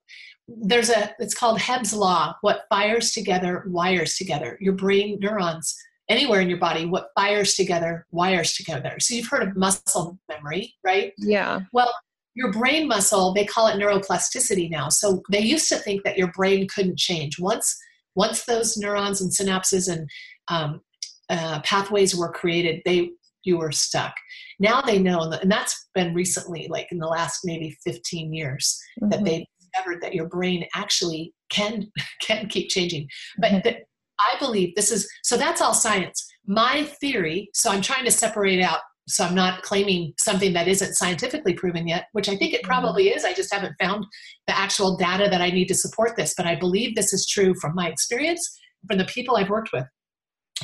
Speaker 2: there's a it's called Hebb's law what fires together wires together. Your brain neurons anywhere in your body what fires together wires together. So you've heard of muscle memory right?
Speaker 1: Yeah.
Speaker 2: Well your brain muscle they call it neuroplasticity now. So they used to think that your brain couldn't change. Once once those neurons and synapses and um, uh, pathways were created, they you were stuck. Now they know, and that's been recently, like in the last maybe 15 years, mm-hmm. that they discovered that your brain actually can can keep changing. But mm-hmm. the, I believe this is so. That's all science. My theory. So I'm trying to separate out so i'm not claiming something that isn't scientifically proven yet which i think it mm-hmm. probably is i just haven't found the actual data that i need to support this but i believe this is true from my experience from the people i've worked with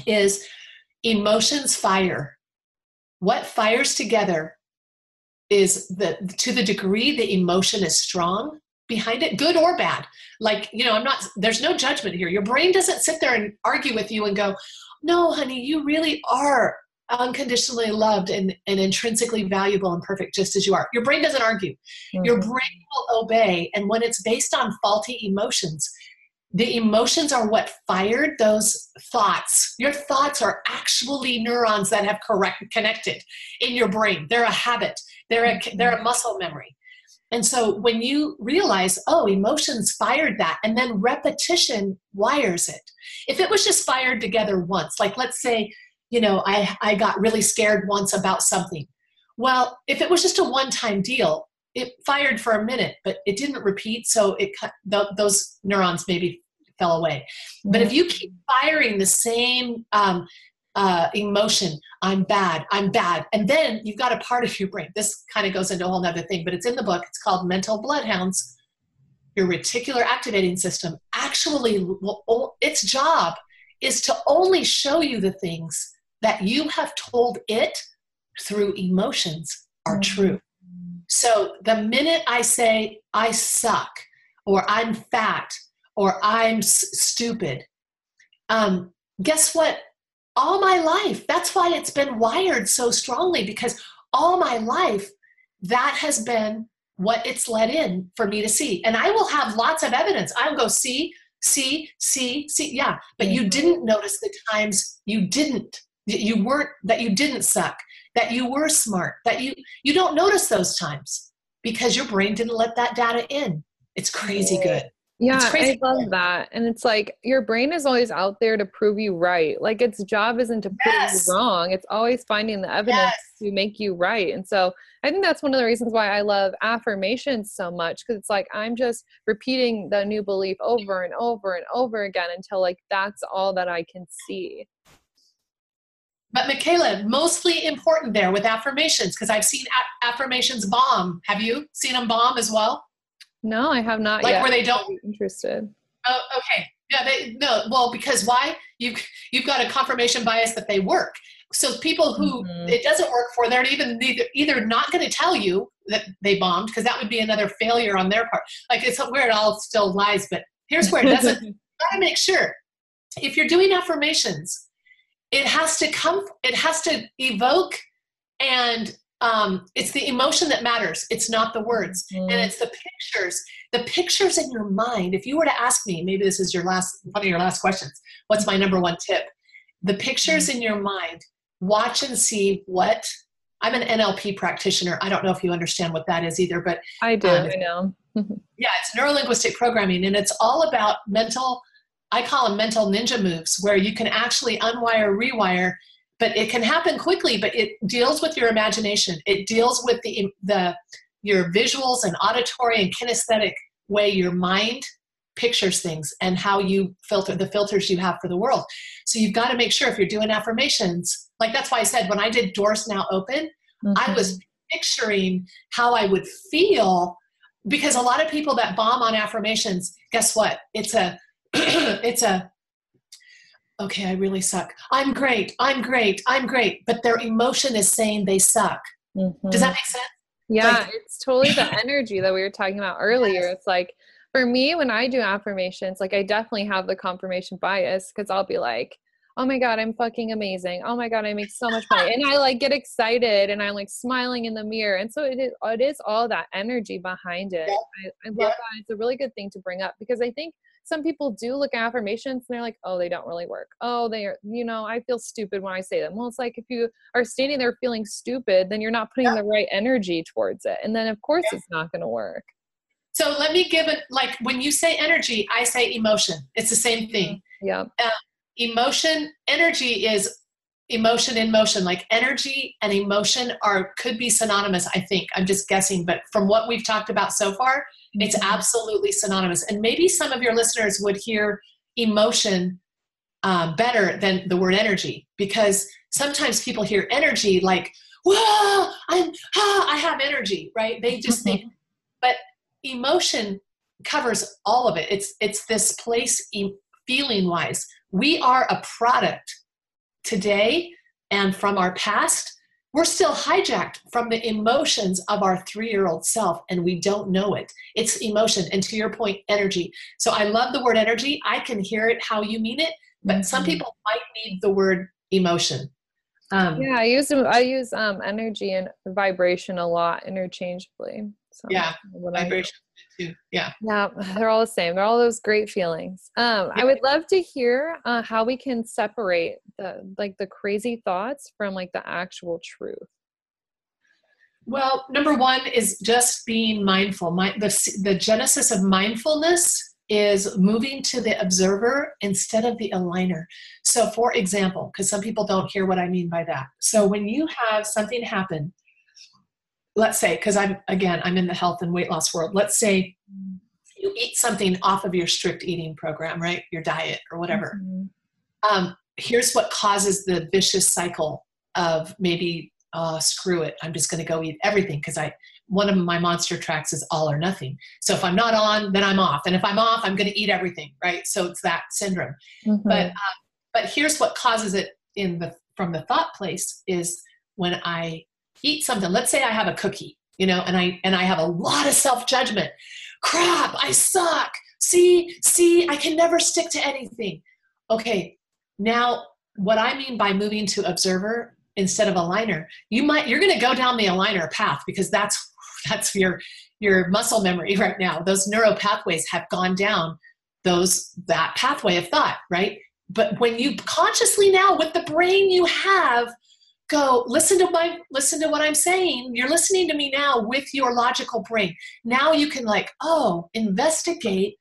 Speaker 2: is emotions fire what fires together is the to the degree the emotion is strong behind it good or bad like you know i'm not there's no judgment here your brain doesn't sit there and argue with you and go no, honey, you really are unconditionally loved and, and intrinsically valuable and perfect just as you are. Your brain doesn't argue. Mm-hmm. Your brain will obey. And when it's based on faulty emotions, the emotions are what fired those thoughts. Your thoughts are actually neurons that have correct, connected in your brain. They're a habit, they're a, mm-hmm. they're a muscle memory. And so when you realize, oh, emotions fired that, and then repetition wires it. If it was just fired together once, like let's say, you know, I, I got really scared once about something. Well, if it was just a one time deal, it fired for a minute, but it didn't repeat, so it th- those neurons maybe fell away. But if you keep firing the same um, uh, emotion, I'm bad, I'm bad, and then you've got a part of your brain. This kind of goes into a whole other thing, but it's in the book. It's called Mental Bloodhounds. Your reticular activating system actually, will, its job is to only show you the things that you have told it through emotions are mm-hmm. true. So the minute I say, I suck, or I'm fat, or I'm s- stupid, um, guess what? All my life, that's why it's been wired so strongly because all my life, that has been what it's let in for me to see. And I will have lots of evidence. I'll go, see, see, see, see. Yeah, but you mm-hmm. didn't notice the times you didn't, you weren't, that you didn't suck that you were smart, that you you don't notice those times because your brain didn't let that data in. It's crazy good.
Speaker 1: Yeah, I love good. that. And it's like your brain is always out there to prove you right. Like its job isn't to prove yes. you wrong. It's always finding the evidence yes. to make you right. And so I think that's one of the reasons why I love affirmations so much because it's like I'm just repeating the new belief over and over and over again until like that's all that I can see.
Speaker 2: But Michaela, mostly important there with affirmations because I've seen a- affirmations bomb. Have you seen them bomb as well?
Speaker 1: No, I have not.
Speaker 2: Like
Speaker 1: yet.
Speaker 2: where they don't
Speaker 1: interested.
Speaker 2: Oh, okay. Yeah, they no. Well, because why? You've you've got a confirmation bias that they work. So people who mm-hmm. it doesn't work for, they're even either, either not going to tell you that they bombed because that would be another failure on their part. Like it's where it all still lies. But here's where it doesn't. got to make sure if you're doing affirmations it has to come it has to evoke and um, it's the emotion that matters. It's not the words. Mm. and it's the pictures. The pictures in your mind if you were to ask me maybe this is your last one of your last questions. What's my number one tip? The pictures mm. in your mind watch and see what i'm an nlp practitioner. I don't know if you understand what that is either but
Speaker 1: i do um, i know.
Speaker 2: Yeah it's neurolinguistic programming and it's all about mental I call them mental ninja moves, where you can actually unwire, rewire, but it can happen quickly. But it deals with your imagination. It deals with the the your visuals and auditory and kinesthetic way your mind pictures things and how you filter the filters you have for the world. So you've got to make sure if you're doing affirmations, like that's why I said when I did Doors Now Open, mm-hmm. I was picturing how I would feel because a lot of people that bomb on affirmations, guess what? It's a it's a okay, I really suck. I'm great. I'm great. I'm great. But their emotion is saying they suck. Mm-hmm. Does that make sense?
Speaker 1: Yeah, like, it's totally the energy that we were talking about earlier. Yes. It's like for me, when I do affirmations, like I definitely have the confirmation bias because I'll be like, oh my god i'm fucking amazing oh my god i make so much money and i like get excited and i'm like smiling in the mirror and so it is it is all that energy behind it yeah. I, I, love yeah. that it's a really good thing to bring up because i think some people do look at affirmations and they're like oh they don't really work. Oh they are you know i feel stupid when i say them. Well it's like if you are standing there feeling stupid then you're not putting yeah. the right energy towards it and then of course it's not going to work.
Speaker 2: So let me give it like when you say energy i say emotion. It's the same thing.
Speaker 1: Yeah.
Speaker 2: Uh, emotion energy is emotion in motion like energy and emotion are could be synonymous i think. I'm just guessing but from what we've talked about so far it's mm-hmm. absolutely synonymous. And maybe some of your listeners would hear emotion uh, better than the word energy because sometimes people hear energy like whoa i'm ah, i have energy right? They just think but emotion covers all of it. It's it's this place feeling wise we are a product today and from our past. We're still hijacked from the emotions of our three year old self, and we don't know it. It's emotion, and to your point, energy. So I love the word energy. I can hear it how you mean it, but mm-hmm. some people might need the word emotion.
Speaker 1: Um, yeah, I use I use um, energy and vibration a lot interchangeably.
Speaker 2: So yeah, vibration too. Yeah,
Speaker 1: yeah, they're all the same. They're all those great feelings. Um, yeah. I would love to hear uh, how we can separate the like the crazy thoughts from like the actual truth.
Speaker 2: Well, number one is just being mindful. My, the, the genesis of mindfulness is moving to the observer instead of the aligner. So, for example, because some people don't hear what I mean by that. So, when you have something happen, let's say, because I'm again, I'm in the health and weight loss world, let's say you eat something off of your strict eating program, right? Your diet or whatever. Mm-hmm. Um, here's what causes the vicious cycle of maybe uh, screw it i'm just going to go eat everything because i one of my monster tracks is all or nothing so if i'm not on then i'm off and if i'm off i'm going to eat everything right so it's that syndrome mm-hmm. but uh, but here's what causes it in the from the thought place is when i eat something. Let's say i have a cookie you know and i and i have a lot of self judgment crap i suck. See see i can never stick to anything. Okay now what i mean by moving to observer instead of aligner you might you're going to go down the aligner path because that's that's your your muscle memory right now. Those neural pathways have gone down those that pathway of thought right? But when you consciously now with the brain you have go listen to my listen to what i'm saying. You're listening to me now with your logical brain. Now you can like oh investigate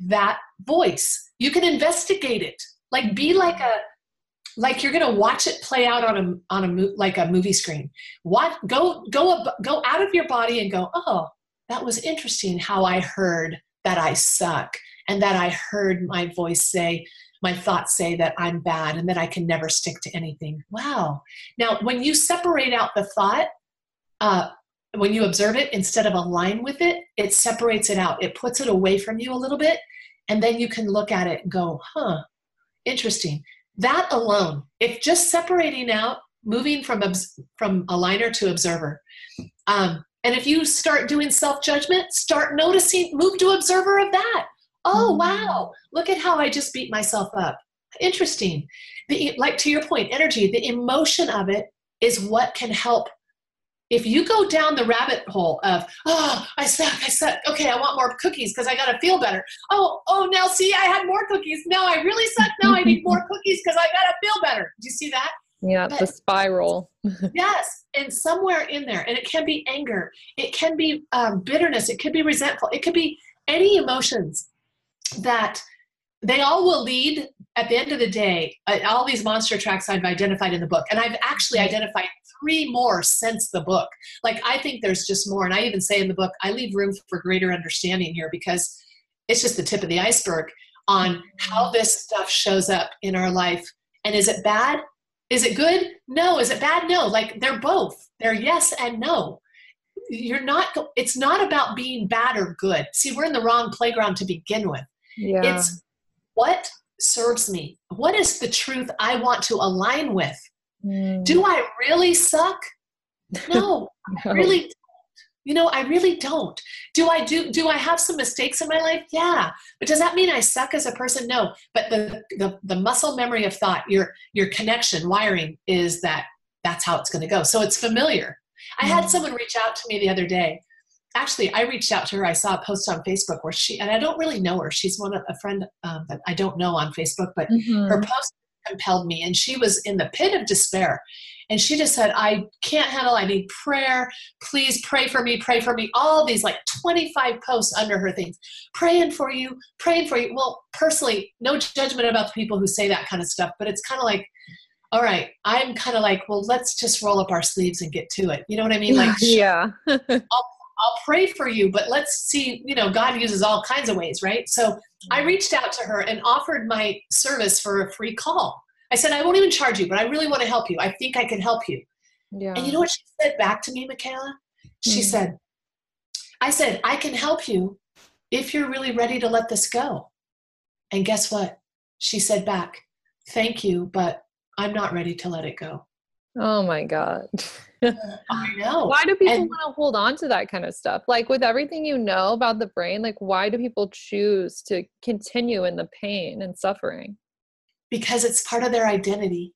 Speaker 2: that voice. You can investigate it. Like be like a like you're to watch it play out on a on a like a movie screen. What go go up, go out of your body and go oh that was interesting how i heard that i suck and that i heard my voice say my thoughts say that i'm bad and that i can never stick to anything. Wow. Now when you separate out the thought uh, when you observe it instead of align with it it separates it out. It puts it away from you a little bit and then you can look at it and go huh interesting. That alone, if just separating out, moving from from aligner to observer, um, and if you start doing self judgment, start noticing, move to observer of that. Oh mm-hmm. wow, look at how I just beat myself up. Interesting. The, like to your point, energy, the emotion of it is what can help. If you go down the rabbit hole of oh i suck i suck. Okay i want more cookies because i gotta feel better. Oh oh now see i had more cookies. No i really suck. Now i need more cookies because i gotta feel better. Do you see that?
Speaker 1: Yeah but, the spiral.
Speaker 2: Yes and somewhere in there and it can be anger. It can be um, bitterness. It could be resentful. It could be any emotions that they all will lead at the end of the day all these monster tracks i've identified in the book and i've actually mm-hmm. identified three more since the book. Like, I think there's just more. And I even say in the book, I leave room for greater understanding here because it's just the tip of the iceberg on how mm-hmm. this stuff shows up in our life. And is it bad? Is it good? No. Is it bad? No. Like, they're both. They're yes and no. You're not, it's not about being bad or good. See, we're in the wrong playground to begin with. Yeah. It's what serves me? What is the truth I want to align with? Mm. Do I really suck? No, no. I really don't. You know, I really don't. Do I do do I have some mistakes in my life? Yeah. But does that mean I suck as a person? No. But the the, the muscle memory of thought, your your connection, wiring is that that's how it's going to go. So it's familiar. I had mm. someone reach out to me the other day. Actually, I reached out to her. I saw a post on Facebook where she, and I don't really know her. She's one of a friend um, that I don't know on Facebook, but mm-hmm. her post compelled me. And she was in the pit of despair. And she just said, I can't handle, I need prayer. Please pray for me, pray for me. All these like 25 posts under her things. Praying for you, praying for you. Well, personally, no judgment about the people who say that kind of stuff, but it's kind of like, all right, I'm kind of like, well, let's just roll up our sleeves and get to it. You know what I mean? Like,
Speaker 1: yeah.
Speaker 2: I'll, I'll pray for you, but let's see, you know, God uses all kinds of ways, right? So I reached out to her and offered my service for a free call. I said, I won't even charge you, but I really want to help you. I think I can help you. Yeah. And you know what she said back to me, Michaela? She mm said, I said, I can help you if you're really ready to let this go. And guess what? She said back, Thank you, but I'm not ready to let it go.
Speaker 1: Oh my God.
Speaker 2: I know.
Speaker 1: Why do people and, want to hold on to that kind of stuff? Like with everything you know about the brain, like why do people choose to continue in the pain and suffering?
Speaker 2: because it's part of their identity.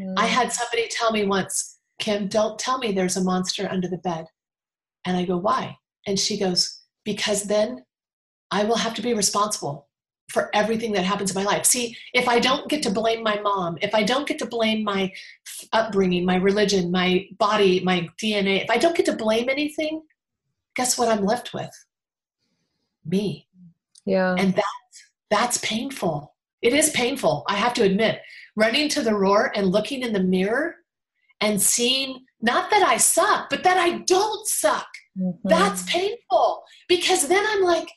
Speaker 2: Mm. I had somebody tell me once, Kim, don't tell me there's a monster under the bed. And I go, why? And she goes, because then I will have to be responsible for everything that happens in my life. See, if I don't get to blame my mom, if I don't get to blame my upbringing, my religion, my body, my DNA, if I don't get to blame anything, guess what I'm left with? Me.
Speaker 1: Yeah.
Speaker 2: And that's that's painful. It is painful, I have to admit. Running to the roar and looking in the mirror and seeing not that I suck, but that I don't suck. Mm-hmm. That's painful because then I'm like,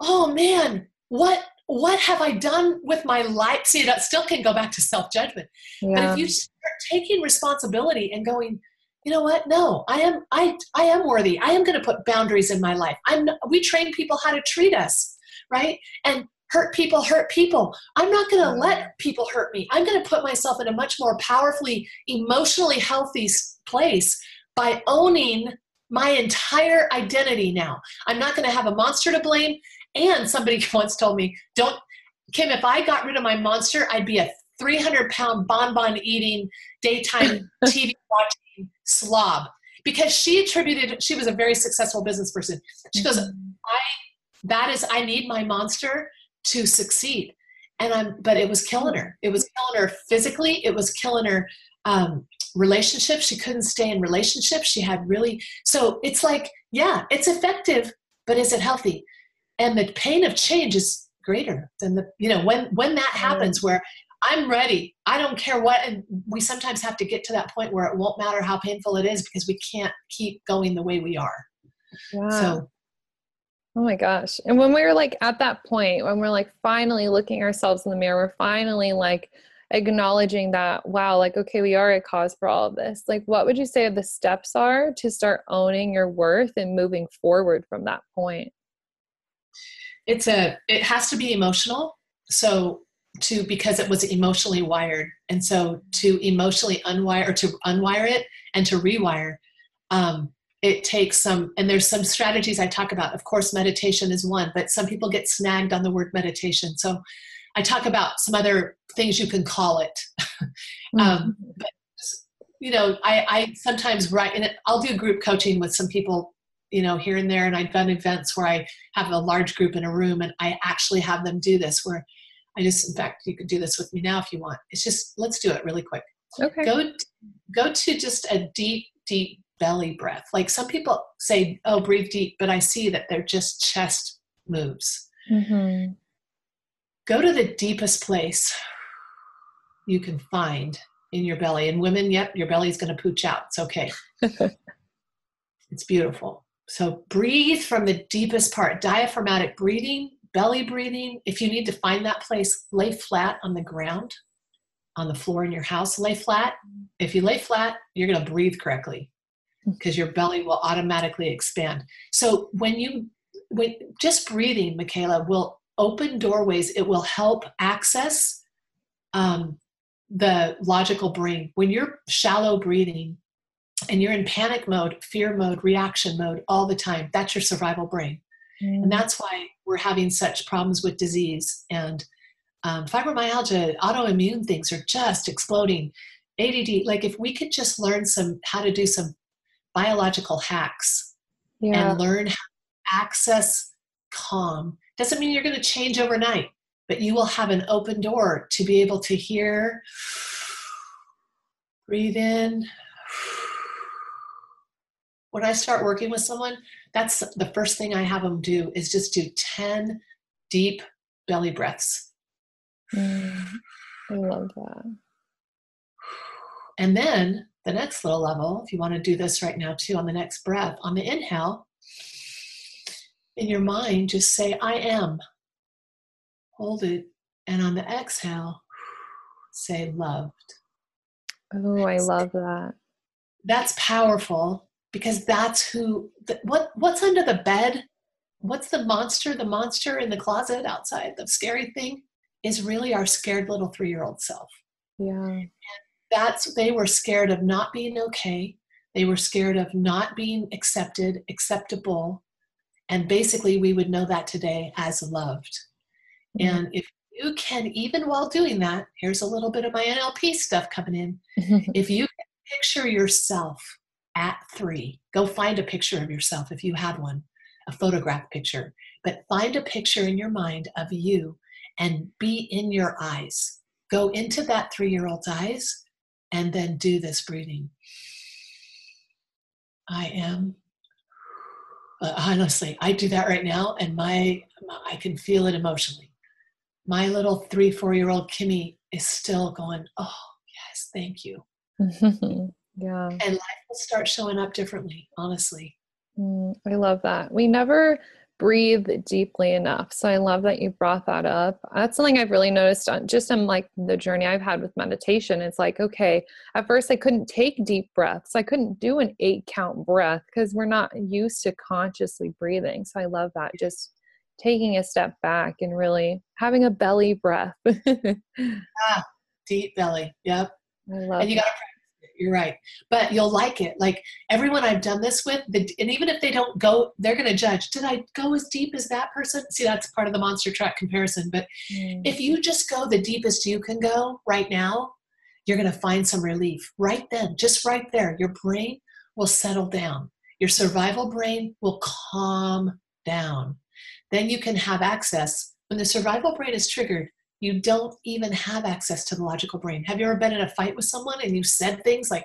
Speaker 2: oh man, what what have I done with my life? See, that still can go back to self judgment. Yeah. But if you start taking responsibility and going, you know what? No, I am I I am worthy. I am going to put boundaries in my life. I'm we train people how to treat us, right? And hurt people hurt people. I'm not going to let people hurt me. I'm going to put myself in a much more powerfully emotionally healthy place by owning my entire identity now. I'm not going to have a monster to blame and somebody once told me, don't, Kim, if I got rid of my monster, I'd be a 300 pound bonbon eating, daytime TV watching slob. Because she attributed, she was a very successful business person. She goes, mm-hmm. I, that is, I need my monster to succeed. And I'm, but it was killing her. It was killing her physically. It was killing her um, relationships. She couldn't stay in relationships. She had really, so it's like, yeah, it's effective, but is it healthy? And the pain of change is greater than the you know when when that mm-hmm. happens where i'm ready i don't care what and we sometimes have to get to that point where it won't matter how painful it is because we can't keep going the way we are. Wow. so
Speaker 1: oh my gosh. And when we're like at that point when we're like finally looking ourselves in the mirror we're finally like acknowledging that wow like okay we are a cause for all of this like what would you say the steps are to start owning your worth and moving forward from that point
Speaker 2: it's a it has to be emotional. So to because it was emotionally wired. And so to emotionally unwire or to unwire it and to rewire um, it takes some and there's some strategies i talk about. Of course meditation is one but some people get snagged on the word meditation. So i talk about some other things you can call it. Um, mm-hmm. but you know I, I sometimes write and i'll do group coaching with some people you know here and there and i've done events where i have a large group in a room and i actually have them do this where i just in fact you could do this with me now if you want. It's just let's do it really quick.
Speaker 1: Okay.
Speaker 2: Go go to just a deep deep belly breath. Like some people say oh breathe deep but i see that they're just chest moves. Mm-hmm. go to the deepest place you can find in your belly. And women yep your belly is going to pooch out. It's okay. It's beautiful so breathe from the deepest part, diaphragmatic breathing, belly breathing. If you need to find that place, lay flat on the ground, on the floor in your house, lay flat. If you lay flat, you're going to breathe correctly because your belly will automatically expand. So when you when just breathing, Michaela, will open doorways. It will help access um, the logical brain. When you're shallow breathing, and you're in panic mode, fear mode, reaction mode all the time. That's your survival brain. Mm. And that's why we're having such problems with disease and um, fibromyalgia, autoimmune things are just exploding. ADD, like if we could just learn some how to do some biological hacks yeah. and learn how to access calm, doesn't mean you're going to change overnight, but you will have an open door to be able to hear, breathe in, when I start working with someone, that's the first thing I have them do is just do 10 deep belly breaths.
Speaker 1: Mm, I love that.
Speaker 2: And then the next little level, if you want to do this right now too, on the next breath, on the inhale, in your mind, just say, I am. Hold it. And on the exhale, say, loved.
Speaker 1: Oh, I love that.
Speaker 2: That's powerful because that's who what what's under the bed what's the monster the monster in the closet outside the scary thing is really our scared little three-year-old self.
Speaker 1: Yeah. And
Speaker 2: that's they were scared of not being okay. They were scared of not being accepted acceptable. And basically we would know that today as loved. Mm-hmm. and if you can, even while doing that, here's a little bit of my NLP stuff coming in. if you can picture yourself at three, go find a picture of yourself if you have one, a photograph picture, but find a picture in your mind of you and be in your eyes. Go into that three year old's eyes and then do this breathing. I am. Uh, honestly, I do that right now, and my I can feel it emotionally. My little three, four year old Kimmy is still going, Oh, yes, thank you.
Speaker 1: yeah.
Speaker 2: And life will start showing up differently, honestly.
Speaker 1: Mm, I love that. We never breathe deeply enough. So I love that you brought that up. That's something I've really noticed on just on like the journey I've had with meditation. It's like, okay, at first I couldn't take deep breaths. I couldn't do an eight count breath because we're not used to consciously breathing. So I love that. Just taking a step back and really having a belly breath.
Speaker 2: ah, deep belly. Yep.
Speaker 1: I love
Speaker 2: and you got to you're right. But you'll like it. Like everyone I've done this with, the, and even if they don't go, they're going to judge. Did I go as deep as that person? See, that's part of the monster track comparison. But mm. if you just go the deepest you can go right now, you're going to find some relief right then, just right there. Your brain will settle down. Your survival brain will calm down. Then you can have access. When the survival brain is triggered, you don't even have access to the logical brain. Have you ever been in a fight with someone and you said things like,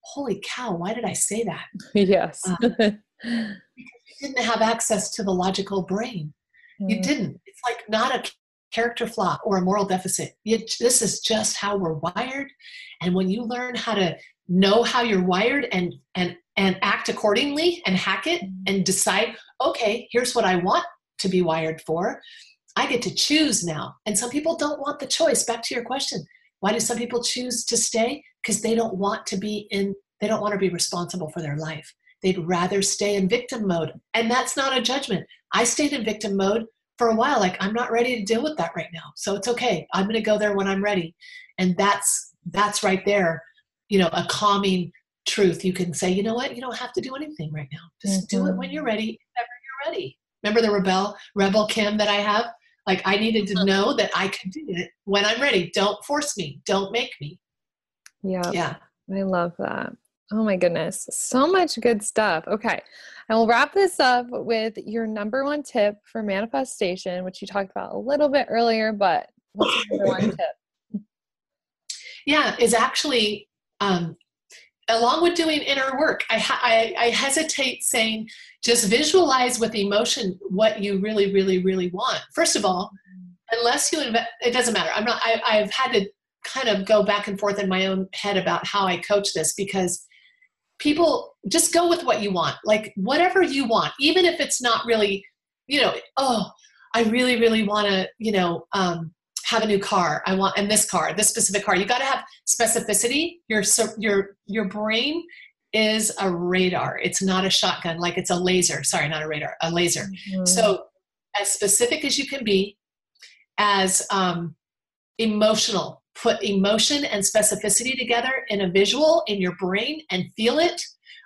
Speaker 2: Holy cow, why did I say that?
Speaker 1: Yes.
Speaker 2: Uh, because you didn't have access to the logical brain. Mm. You didn't. It's like not a character flaw or a moral deficit. You, this is just how we're wired. And when you learn how to know how you're wired and and and act accordingly and hack it mm. and decide, okay, here's what I want to be wired for I get to choose now. And some people don't want the choice. Back to your question. Why do some people choose to stay? Because they don't want to be in, they don't want to be responsible for their life. They'd rather stay in victim mode. And that's not a judgment. I stayed in victim mode for a while. Like, I'm not ready to deal with that right now. So it's okay. I'm going to go there when I'm ready. And that's, that's right there, you know, a calming truth. You can say, you know what? You don't have to do anything right now. Just mm-hmm. do it when mm-hmm. you're ready, whenever you're ready. Remember the rebel, rebel Kim that I have? Like I needed to know that I could do it when I'm ready. Don't force me. Don't make me.
Speaker 1: Yeah.
Speaker 2: Yeah.
Speaker 1: I love that. Oh my goodness. So much good stuff. Okay. And we'll wrap this up with your number one tip for manifestation, which you talked about a little bit earlier, but what's your number one tip?
Speaker 2: Yeah, is actually um, along with doing inner work, I, I, I, hesitate saying just visualize with emotion what you really, really, really want. First of all, unless you invest, it doesn't matter. I'm not, I, I've had to kind of go back and forth in my own head about how I coach this because people just go with what you want. Like whatever you want, even if it's not really, you know, oh, I really, really want to, you know, um, have a new car. I want and this car, this specific car. You got to have specificity. Your your your brain is a radar. It's not a shotgun like it's a laser. Sorry, not a radar, a laser. Mm-hmm. So as specific as you can be, as um, emotional. Put emotion and specificity together in a visual in your brain and feel it.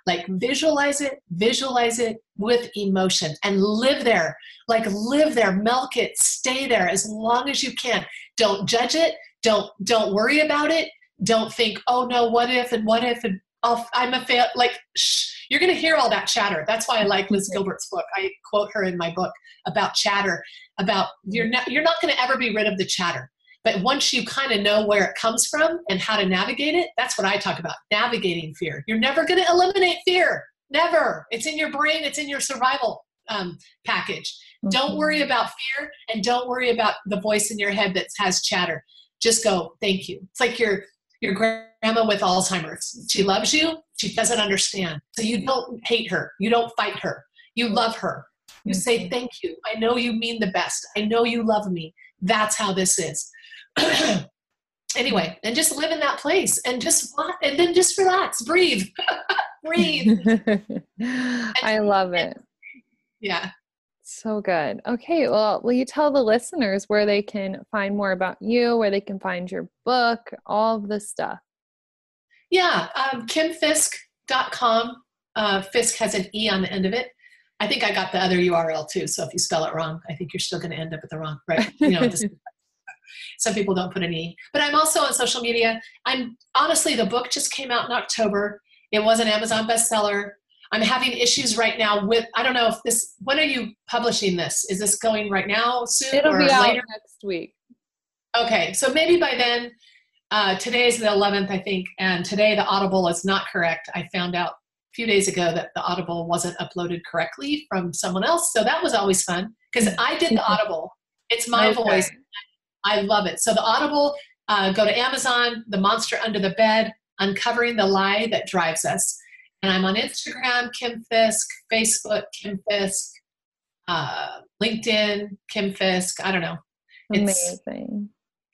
Speaker 2: Like visualize it, visualize it with emotion and live there. Like live there, milk it, stay there as long as you can. Don't judge it. Don't don't worry about it. Don't think, oh no, what if and what if and oh, I'm a fail. Like shh, you're going to hear all that chatter. That's why I like Liz Gilbert's book. I quote her in my book about chatter. About you're not you're not going to ever be rid of the chatter. But once you kind of know where it comes from and how to navigate it, that's what I talk about navigating fear. You're never going to eliminate fear. Never. It's in your brain, it's in your survival um, package. Mm-hmm. Don't worry about fear and don't worry about the voice in your head that has chatter. Just go, thank you. It's like your your grandma with Alzheimer's. She loves you, she doesn't understand. So you don't hate her, you don't fight her. You love her. You mm-hmm. say, Thank you. I know you mean the best. I know you love me. That's how this is. anyway, and just live in that place and just and then just relax, breathe, breathe.
Speaker 1: I love it.
Speaker 2: Yeah.
Speaker 1: So good. Okay, well, will you tell the listeners where they can find more about you, where they can find your book, all of this stuff?
Speaker 2: Yeah, um, kimfiske.com. Uh, Fiske has an E on the end of it. I think I got the other URL too, so if you spell it wrong, I think you're still going to end up at the wrong, right? You know, Some people don't put an E. But I'm also on social media. I'm honestly, the book just came out in October. It was an Amazon bestseller. I'm having issues right now with, I don't know if this, when are you publishing this? Is this going right now soon
Speaker 1: It'll
Speaker 2: or
Speaker 1: be out
Speaker 2: later?
Speaker 1: next week.
Speaker 2: Okay, so maybe by then, uh, today is the 11th, I think, and today the Audible is not correct. I found out a few days ago that the Audible wasn't uploaded correctly from someone else, so that was always fun because I did the Audible. It's my
Speaker 1: Okay.
Speaker 2: voice. I love it. So the Audible, uh, go to Amazon, The Monster Under the Bed, Uncovering the Lie That Drives Us. And I'm on Instagram, Kim Fiske, Facebook, Kim Fiske, uh, LinkedIn, Kim Fiske. I don't know. It's-
Speaker 1: Amazing.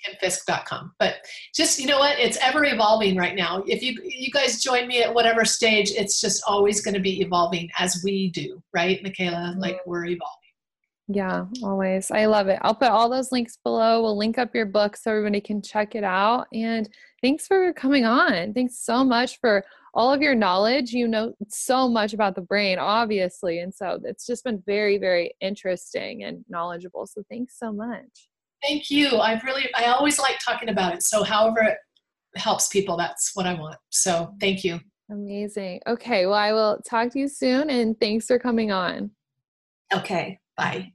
Speaker 2: kimfiske.com. But just you know what, it's ever evolving right now. If you you guys join me at whatever stage, it's just always going to be evolving as we do, right, Michaela? Like we're evolving.
Speaker 1: Yeah, always. I love it. I'll put all those links below. We'll link up your book so everybody can check it out. And thanks for coming on. Thanks so much for all of your knowledge. You know so much about the brain, obviously. And so it's just been very, very interesting and knowledgeable. So thanks so much.
Speaker 2: Thank you. I've really I always like talking about it. So however it helps people, that's what I want. So thank you.
Speaker 1: Amazing. Okay. Well, I will talk to you soon. And thanks for coming on.
Speaker 2: Okay. Bye.